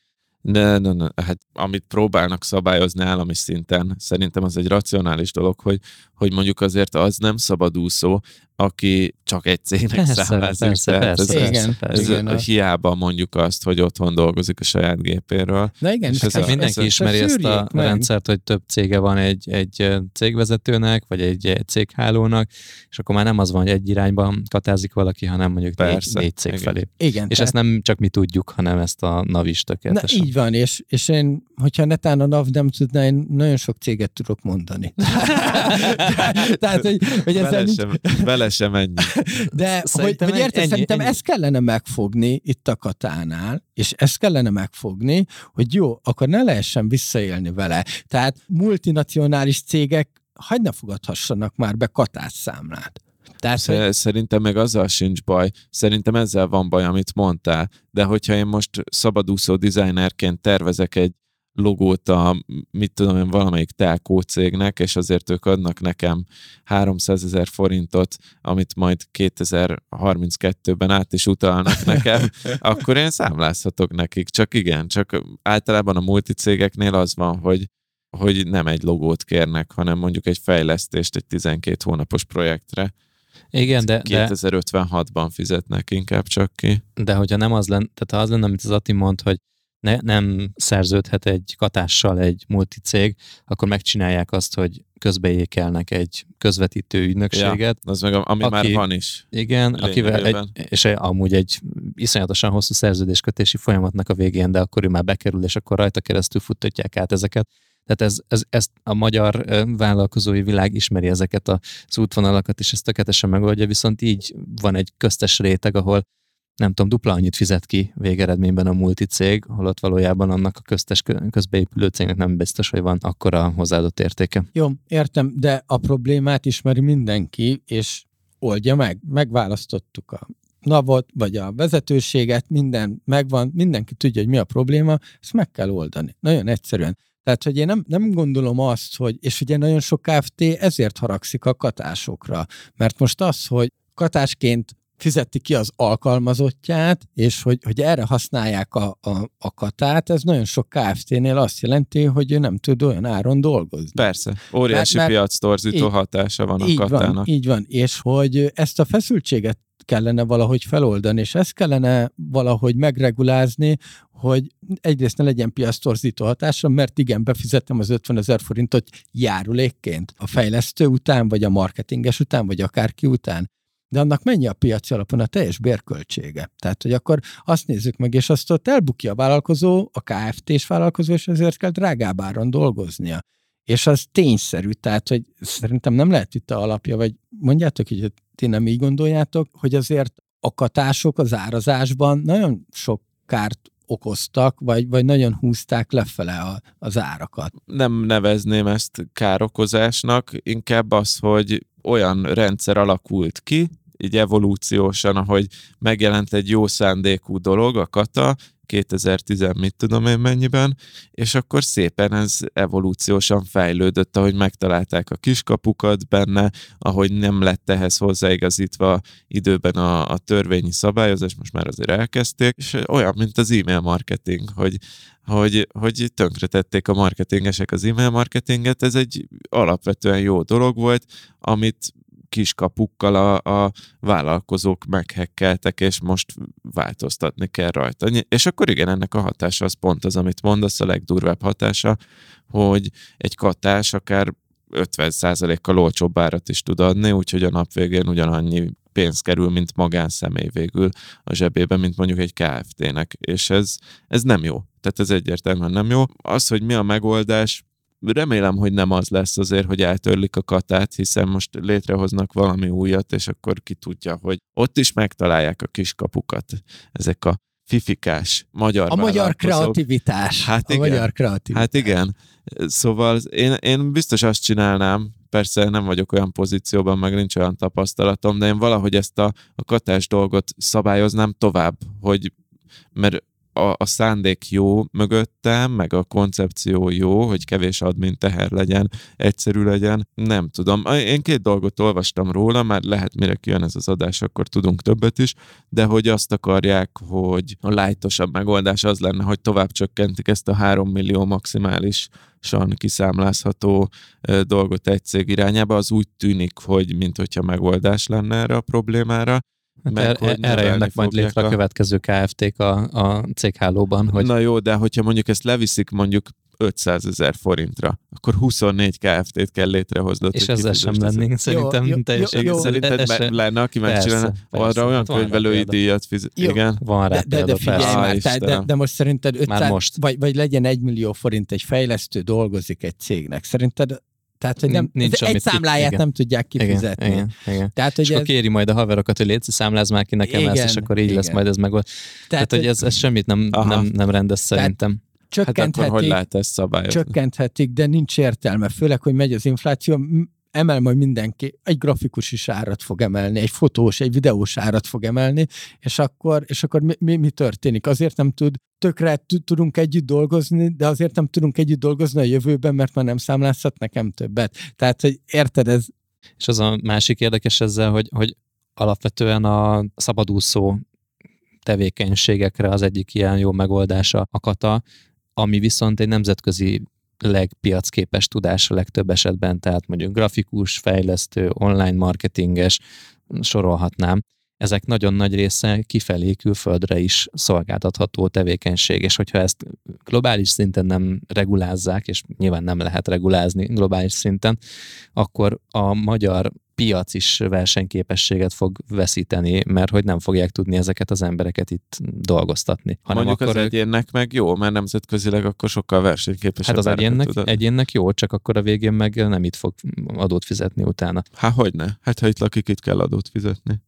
Ne, ne, ne, hát amit próbálnak szabályozni állami szinten, szerintem az egy racionális dolog, hogy, hogy mondjuk azért az nem szabadúszó, aki csak egy cégnek persze, számlázik. Persze, persze, ez, igen, ez, igen, ez hiába mondjuk azt, hogy otthon dolgozik a saját gépéről. Na igen, és ez hát mindenki ez, ismeri ezt, ezt a meg. rendszert, hogy több cége van egy, egy cégvezetőnek, vagy egy, egy céghálónak, és akkor már nem az van, hogy egy irányban katázik valaki, hanem mondjuk persze, négy, négy cég igen. felé. Igen, és tehát... ezt nem csak mi tudjuk, hanem ezt a NAV is tökéletesen. Na így van, és, és én, hogyha netán a NAV nem tudná, én nagyon sok céget tudok mondani. tehát, hogy, hogy ezzel nincs... sem, vele sem ennyi. De hogy, hogy érted, ennyi, szerintem ennyi. ezt kellene megfogni itt a katánál, és ezt kellene megfogni, hogy jó, akkor ne lehessen visszaélni vele. Tehát multinacionális cégek hagyd ne fogadhassanak már be katásszámlát. Tehát, hogy... Szerintem meg azzal sincs baj. Szerintem ezzel van baj, amit mondtál. De hogyha én most szabadúszó designerként tervezek egy logót a, mit tudom én, valamelyik telkó cégnek, és azért ők adnak nekem 300 ezer forintot, amit majd 2032-ben át is utalnak nekem, akkor én számlázhatok nekik. Csak igen, csak általában a multicégeknél az van, hogy hogy nem egy logót kérnek, hanem mondjuk egy fejlesztést egy 12 hónapos projektre. Igen, de... 2056-ban fizetnek inkább csak ki. De hogyha nem az lenne, tehát ha az lenne, amit az Ati mond, hogy ne, nem szerződhet egy katással egy multicég, akkor megcsinálják azt, hogy közbeékelnek egy közvetítő ügynökséget. Ja, az meg ami aki, már van is. Igen, akivel egy, és amúgy egy iszonyatosan hosszú szerződéskötési folyamatnak a végén, de akkor ő már bekerül, és akkor rajta keresztül futtatják át ezeket. Tehát ez, ez, ezt a magyar vállalkozói világ ismeri ezeket az útvonalakat, és ezt tökéletesen megoldja, viszont így van egy köztes réteg, ahol nem tudom, dupla annyit fizet ki végeredményben a multicég, holott valójában annak a köztes közbeépülő cégnek nem biztos, hogy van akkora hozzáadott értéke. Jó, értem, de a problémát ismeri mindenki, és oldja meg. Megválasztottuk a navot, vagy a vezetőséget, minden megvan, mindenki tudja, hogy mi a probléma, ezt meg kell oldani. Nagyon egyszerűen. Tehát, hogy én nem, nem gondolom azt, hogy, és ugye nagyon sok Kft. ezért haragszik a katásokra, mert most az, hogy katásként fizeti ki az alkalmazottját, és hogy, hogy erre használják a, a, a katát, ez nagyon sok Kft-nél azt jelenti, hogy ő nem tud olyan áron dolgozni. Persze, óriási mert, piac torzító így, hatása van a így katának. Van, így van, és hogy ezt a feszültséget kellene valahogy feloldani, és ezt kellene valahogy megregulázni, hogy egyrészt ne legyen piasztorzító hatása, mert igen, befizettem az 50 ezer forintot járulékként a fejlesztő után, vagy a marketinges után, vagy akárki után de annak mennyi a piaci alapon a teljes bérköltsége? Tehát, hogy akkor azt nézzük meg, és azt ott elbukja a vállalkozó, a KFT-s vállalkozó, és ezért kell drágább áron dolgoznia. És az tényszerű, tehát, hogy szerintem nem lehet itt a alapja, vagy mondjátok, hogy ti nem így gondoljátok, hogy azért a katások az árazásban nagyon sok kárt okoztak, vagy, vagy nagyon húzták lefele a, az árakat. Nem nevezném ezt károkozásnak, inkább az, hogy olyan rendszer alakult ki, így evolúciósan, ahogy megjelent egy jó szándékú dolog, a kata, 2010 mit tudom én mennyiben, és akkor szépen ez evolúciósan fejlődött, ahogy megtalálták a kiskapukat benne, ahogy nem lett ehhez hozzáigazítva időben a, a törvényi szabályozás, most már azért elkezdték, és olyan, mint az e-mail marketing, hogy hogy, hogy tönkretették a marketingesek az e-mail marketinget, ez egy alapvetően jó dolog volt, amit kiskapukkal a, a vállalkozók meghekkeltek, és most változtatni kell rajta. És akkor igen, ennek a hatása az pont az, amit mondasz, a legdurvább hatása, hogy egy katás akár 50%-kal olcsóbb árat is tud adni, úgyhogy a nap végén ugyanannyi pénz kerül, mint magánszemély végül a zsebébe, mint mondjuk egy KFT-nek, és ez, ez nem jó. Tehát ez egyértelműen nem jó. Az, hogy mi a megoldás, remélem, hogy nem az lesz azért, hogy eltörlik a katát, hiszen most létrehoznak valami újat, és akkor ki tudja, hogy ott is megtalálják a kiskapukat. Ezek a fifikás magyar A magyar kreativitás. Hát a igen. magyar kreativitás. Hát igen. Szóval én, én biztos azt csinálnám, persze nem vagyok olyan pozícióban, meg nincs olyan tapasztalatom, de én valahogy ezt a, a katás dolgot szabályoznám tovább, hogy mert a, a szándék jó mögöttem, meg a koncepció jó, hogy kevés admin teher legyen, egyszerű legyen. Nem tudom. Én két dolgot olvastam róla, már lehet mire kijön ez az adás, akkor tudunk többet is, de hogy azt akarják, hogy a lájtosabb megoldás az lenne, hogy tovább csökkentik ezt a 3 millió maximális kiszámlázható dolgot egy cég irányába, az úgy tűnik, hogy mint hogyha megoldás lenne erre a problémára. Hát meg, er, erre jönnek majd létre a, a következő KFT-k a, a céghálóban. Hogy... Na jó, de hogyha mondjuk ezt leviszik mondjuk 500 ezer forintra, akkor 24 KFT-t kell létrehoznod. És ezzel sem lennénk szerintem jó, teljesen. Jó, jó, Szerinted e- lenne, aki megcsinálna, arra olyan hát könyvelői díjat fizet. Igen. Van rá de, de, de figyelj már, de, de, de, most szerinted 500, már most. Vagy, vagy legyen 1 millió forint egy fejlesztő dolgozik egy cégnek. Szerinted tehát, hogy nem, Nincs, egy számláját ki, nem tudják kifizetni. Igen, igen, igen. Tehát, hogy és ez... akkor kéri majd a haverokat, hogy légy számláz már ki nekem igen, ezt, és akkor így igen. lesz majd ez meg. Tehát, Tehát hogy ez, ez semmit nem, nem, nem rendez szerintem. Csökkenthetik, hát akkor hogy lehet ezt szabályozni? Csökkenthetik, de nincs értelme. Főleg, hogy megy az infláció, emel majd mindenki, egy grafikus is árat fog emelni, egy fotós, egy videós árat fog emelni, és akkor, és akkor mi, mi, mi történik? Azért nem tud, tökre tudunk együtt dolgozni, de azért nem tudunk együtt dolgozni a jövőben, mert már nem számlázhat nekem többet. Tehát, hogy érted, ez... És az a másik érdekes ezzel, hogy, hogy alapvetően a szabadúszó tevékenységekre az egyik ilyen jó megoldása a kata, ami viszont egy nemzetközi legpiacképes tudás a legtöbb esetben, tehát mondjuk grafikus, fejlesztő, online marketinges, sorolhatnám. Ezek nagyon nagy része kifelé külföldre is szolgáltatható tevékenység, és hogyha ezt globális szinten nem regulázzák, és nyilván nem lehet regulázni globális szinten, akkor a magyar piac is versenyképességet fog veszíteni, mert hogy nem fogják tudni ezeket az embereket itt dolgoztatni. Hanem Mondjuk akkor az ők... egyénnek meg jó, mert nemzetközileg akkor sokkal versenyképesebb. Hát az egyénnek, egyénnek jó, csak akkor a végén meg nem itt fog adót fizetni utána. Hát hogy ne? Hát ha itt lakik, itt kell adót fizetni.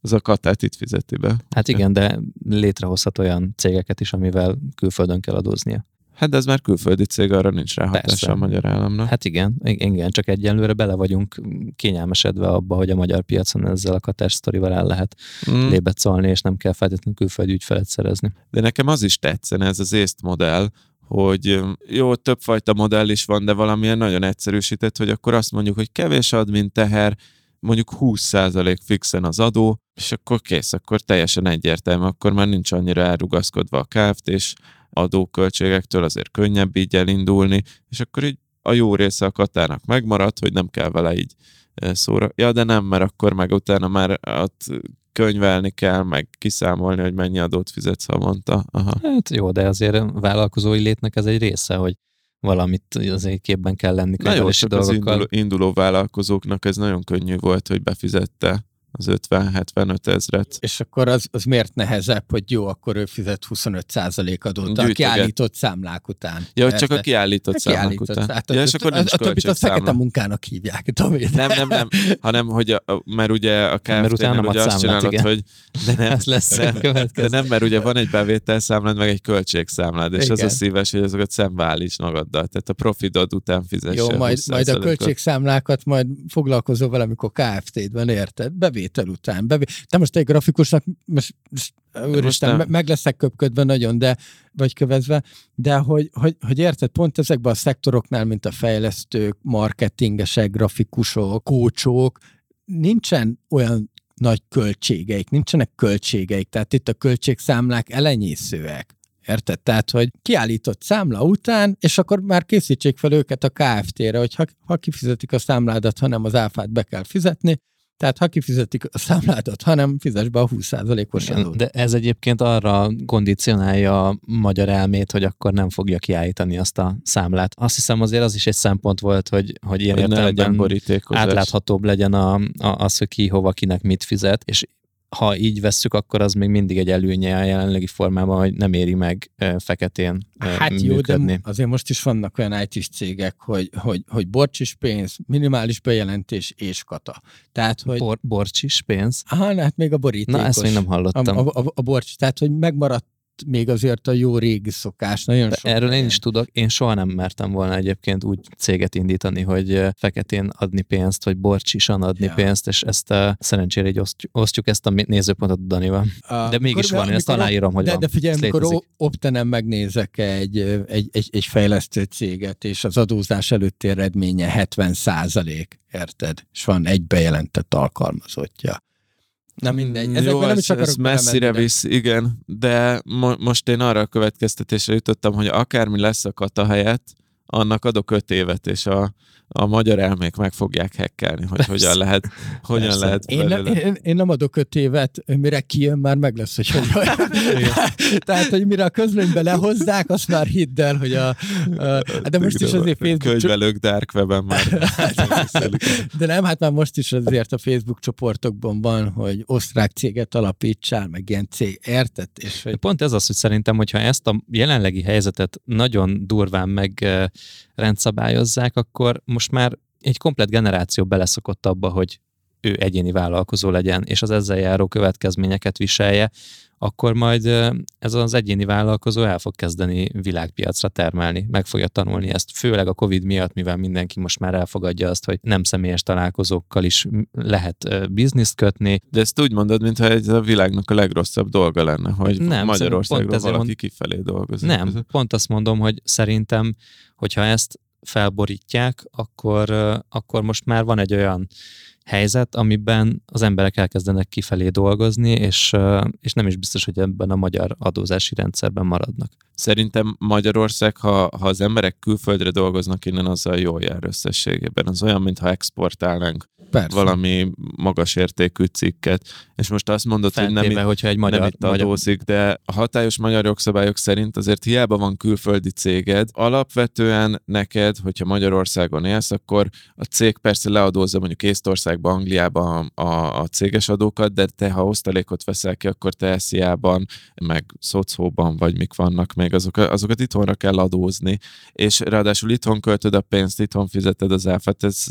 Az a katát itt fizeti be. Hát igen, de létrehozhat olyan cégeket is, amivel külföldön kell adóznia. Hát de ez már külföldi cég, arra nincs rá hatása Persze. a magyar államnak. Hát igen, igen, csak egyenlőre bele vagyunk kényelmesedve abba, hogy a magyar piacon ezzel a katás sztorival el lehet mm. lébecolni, és nem kell feltétlenül külföldi ügyfelet szerezni. De nekem az is tetszene, ez az észt modell, hogy jó, többfajta modell is van, de valamilyen nagyon egyszerűsített, hogy akkor azt mondjuk, hogy kevés admin teher, mondjuk 20% fixen az adó, és akkor kész, akkor teljesen egyértelmű, akkor már nincs annyira elrugaszkodva a KFT, és adóköltségektől azért könnyebb így elindulni, és akkor így a jó része a katának megmaradt, hogy nem kell vele így eh, szóra. Ja, de nem, mert akkor meg utána már ott könyvelni kell, meg kiszámolni, hogy mennyi adót fizetsz havonta. Aha. Hát jó, de azért vállalkozói létnek ez egy része, hogy valamit azért képben kell lenni. Na jó, csak dolgokkal. az induló, induló vállalkozóknak ez nagyon könnyű volt, hogy befizette az 50-75 ezret. És akkor az, az miért nehezebb, hogy jó, akkor ő fizet 25% adót a kiállított számlák után. Ja, hogy csak a kiállított a számlák kiállított, után. Hát, ja, és akkor nincs a, a többit a fekete munkának hívják. Tudom, nem, nem, nem, hanem hogy a, mert ugye a KFT-nél ugye azt csinálod, igen. hogy de nem, Ez lesz nem, de nem, mert ugye van egy bevételszámlád, meg egy költségszámlád, és igen. az a szíves, hogy azokat szembeállíts magaddal. Tehát a profitod után fizesse. Jó, majd, majd a költségszámlákat majd foglalkozol vele, amikor KFT-ben érted? Bevétel után. Bevé... Most egy grafikusnak most, most úristen, nem. meg leszek köpködve nagyon, de vagy kövezve, de hogy, hogy, hogy érted, pont ezekben a szektoroknál, mint a fejlesztők, marketingesek, grafikusok, kócsok, nincsen olyan nagy költségeik, nincsenek költségeik, tehát itt a költségszámlák elenyészőek. Érted? Tehát, hogy kiállított számla után, és akkor már készítsék fel őket a KFT-re, hogy ha, ha kifizetik a számládat, hanem az áfát be kell fizetni, tehát ha kifizetik a számládat, hanem fizes be a 20%-os adót. De ez egyébként arra kondicionálja a magyar elmét, hogy akkor nem fogja kiállítani azt a számlát. Azt hiszem azért az is egy szempont volt, hogy, hogy ilyen hogy értelemben átláthatóbb legyen a, a, az, hogy ki hova kinek mit fizet, és ha így vesszük, akkor az még mindig egy előnye a jelenlegi formában, hogy nem éri meg feketén Hát működni. jó, de azért most is vannak olyan it cégek, hogy, hogy, hogy borcsis pénz, minimális bejelentés és kata. Tehát, hogy... Bor, borcsis pénz? Aha, hát még a borítékos. Na, ezt még nem hallottam. A, a, a, a borcs, tehát, hogy megmaradt még azért a jó régi szokás. Nagyon sok erről én is tudok, én soha nem mertem volna egyébként úgy céget indítani, hogy feketén adni pénzt, vagy borcsisan adni ja. pénzt, és ezt uh, szerencsére így osztjuk, osztjuk ezt a nézőpontot Danival. De mégis van, én ezt aláírom, hogy de, van. De figyelj, amikor optenem megnézek egy, egy, egy, egy fejlesztő céget, és az adózás előtti eredménye 70 százalék, érted? És van egy bejelentett alkalmazottja Na mindegy. Ezekben Jó, nem is ez, ez messzire visz, igen, de mo- most én arra a következtetésre jutottam, hogy akármi lesz a kata helyett, annak adok öt évet, és a, a magyar elmék meg fogják hekkelni, hogy Persze. hogyan lehet, hogyan Persze. lehet én, nem, én, én nem adok öt évet, mire kijön, már meg lesz, hogy hogy Tehát, hogy mire a közlönybe lehozzák, azt már hidd el, hogy a, a de most is azért Facebook... Könyvelők dark webben már. de nem, hát már most is azért a Facebook csoportokban van, hogy osztrák céget alapítsál, meg ilyen cég, érted? És hogy... Pont ez az, hogy szerintem, hogyha ezt a jelenlegi helyzetet nagyon durván meg rendszabályozzák, akkor most már egy komplet generáció beleszokott abba, hogy ő egyéni vállalkozó legyen, és az ezzel járó következményeket viselje, akkor majd ez az egyéni vállalkozó el fog kezdeni világpiacra termelni, meg fogja tanulni ezt, főleg a Covid miatt, mivel mindenki most már elfogadja azt, hogy nem személyes találkozókkal is lehet bizniszt kötni. De ezt úgy mondod, mintha ez a világnak a legrosszabb dolga lenne, hogy nem, Magyarországról valaki mond... kifelé dolgozik. Nem, pont azt mondom, hogy szerintem, hogyha ezt felborítják, akkor, akkor most már van egy olyan helyzet, amiben az emberek elkezdenek kifelé dolgozni, és, és nem is biztos, hogy ebben a magyar adózási rendszerben maradnak. Szerintem Magyarország, ha, ha az emberek külföldre dolgoznak innen, azzal jól jár összességében. Az olyan, mintha exportálnánk Persze. valami magas értékű cikket. És most azt mondod, Feltéve, hogy nem, hogyha egy magyar, nem itt adózik, magyar... de a hatályos magyar jogszabályok szerint azért hiába van külföldi céged, alapvetően neked, hogyha Magyarországon élsz, akkor a cég persze leadózza mondjuk Észtországban, Angliában a, a, a céges adókat, de te ha osztalékot veszel ki, akkor te SZIA-ban, meg Szocóban, vagy mik vannak még, azok, azokat itthonra kell adózni, és ráadásul itthon költöd a pénzt, itthon fizeted az áfát, ez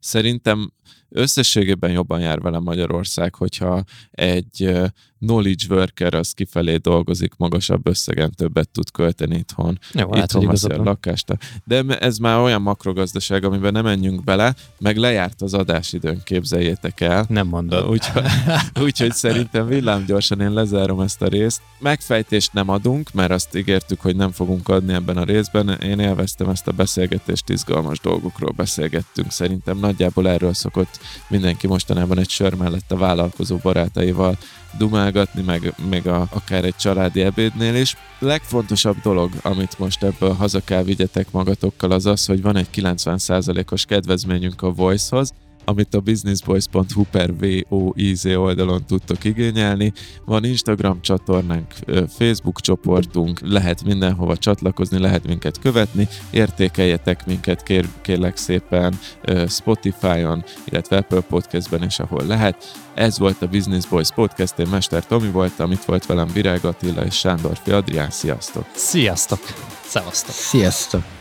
szerintem összességében jobban jár vele Magyarország, hogyha egy knowledge worker az kifelé dolgozik, magasabb összegen többet tud költeni itthon. Jó, hát, itthon veszi a lakást. De ez már olyan makrogazdaság, amiben nem menjünk bele, meg lejárt az adásidőn, képzeljétek el. Nem mondod. Úgyhogy, úgyhogy szerintem villámgyorsan én lezárom ezt a részt. Megfejtést nem adunk, mert azt ígértük, hogy nem fogunk adni ebben a részben. Én élveztem ezt a beszélgetést, izgalmas dolgokról beszélgettünk. Szerintem nagyjából erről szokott mindenki mostanában egy sör mellett a vállalkozó barátaival dumálgatni, meg még a, akár egy családi ebédnél is. Legfontosabb dolog, amit most ebből haza kell vigyetek magatokkal, az az, hogy van egy 90%-os kedvezményünk a Voice-hoz, amit a businessboys.hu per VOIZ oldalon tudtok igényelni. Van Instagram csatornánk, Facebook csoportunk, lehet mindenhova csatlakozni, lehet minket követni, értékeljetek minket kér, kérlek szépen Spotify-on, illetve Apple Podcastben is, ahol lehet. Ez volt a Business Boys Podcast, én Mester Tomi voltam, itt volt velem Virág Attila és Sándorfi Adrián, sziasztok! Sziasztok! Szevasztok! Sziasztok!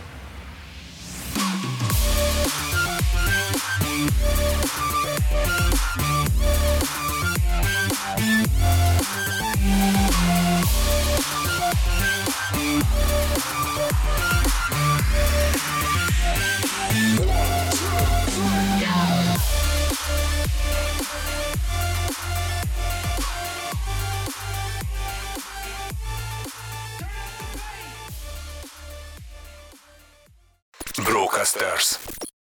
Brocasters.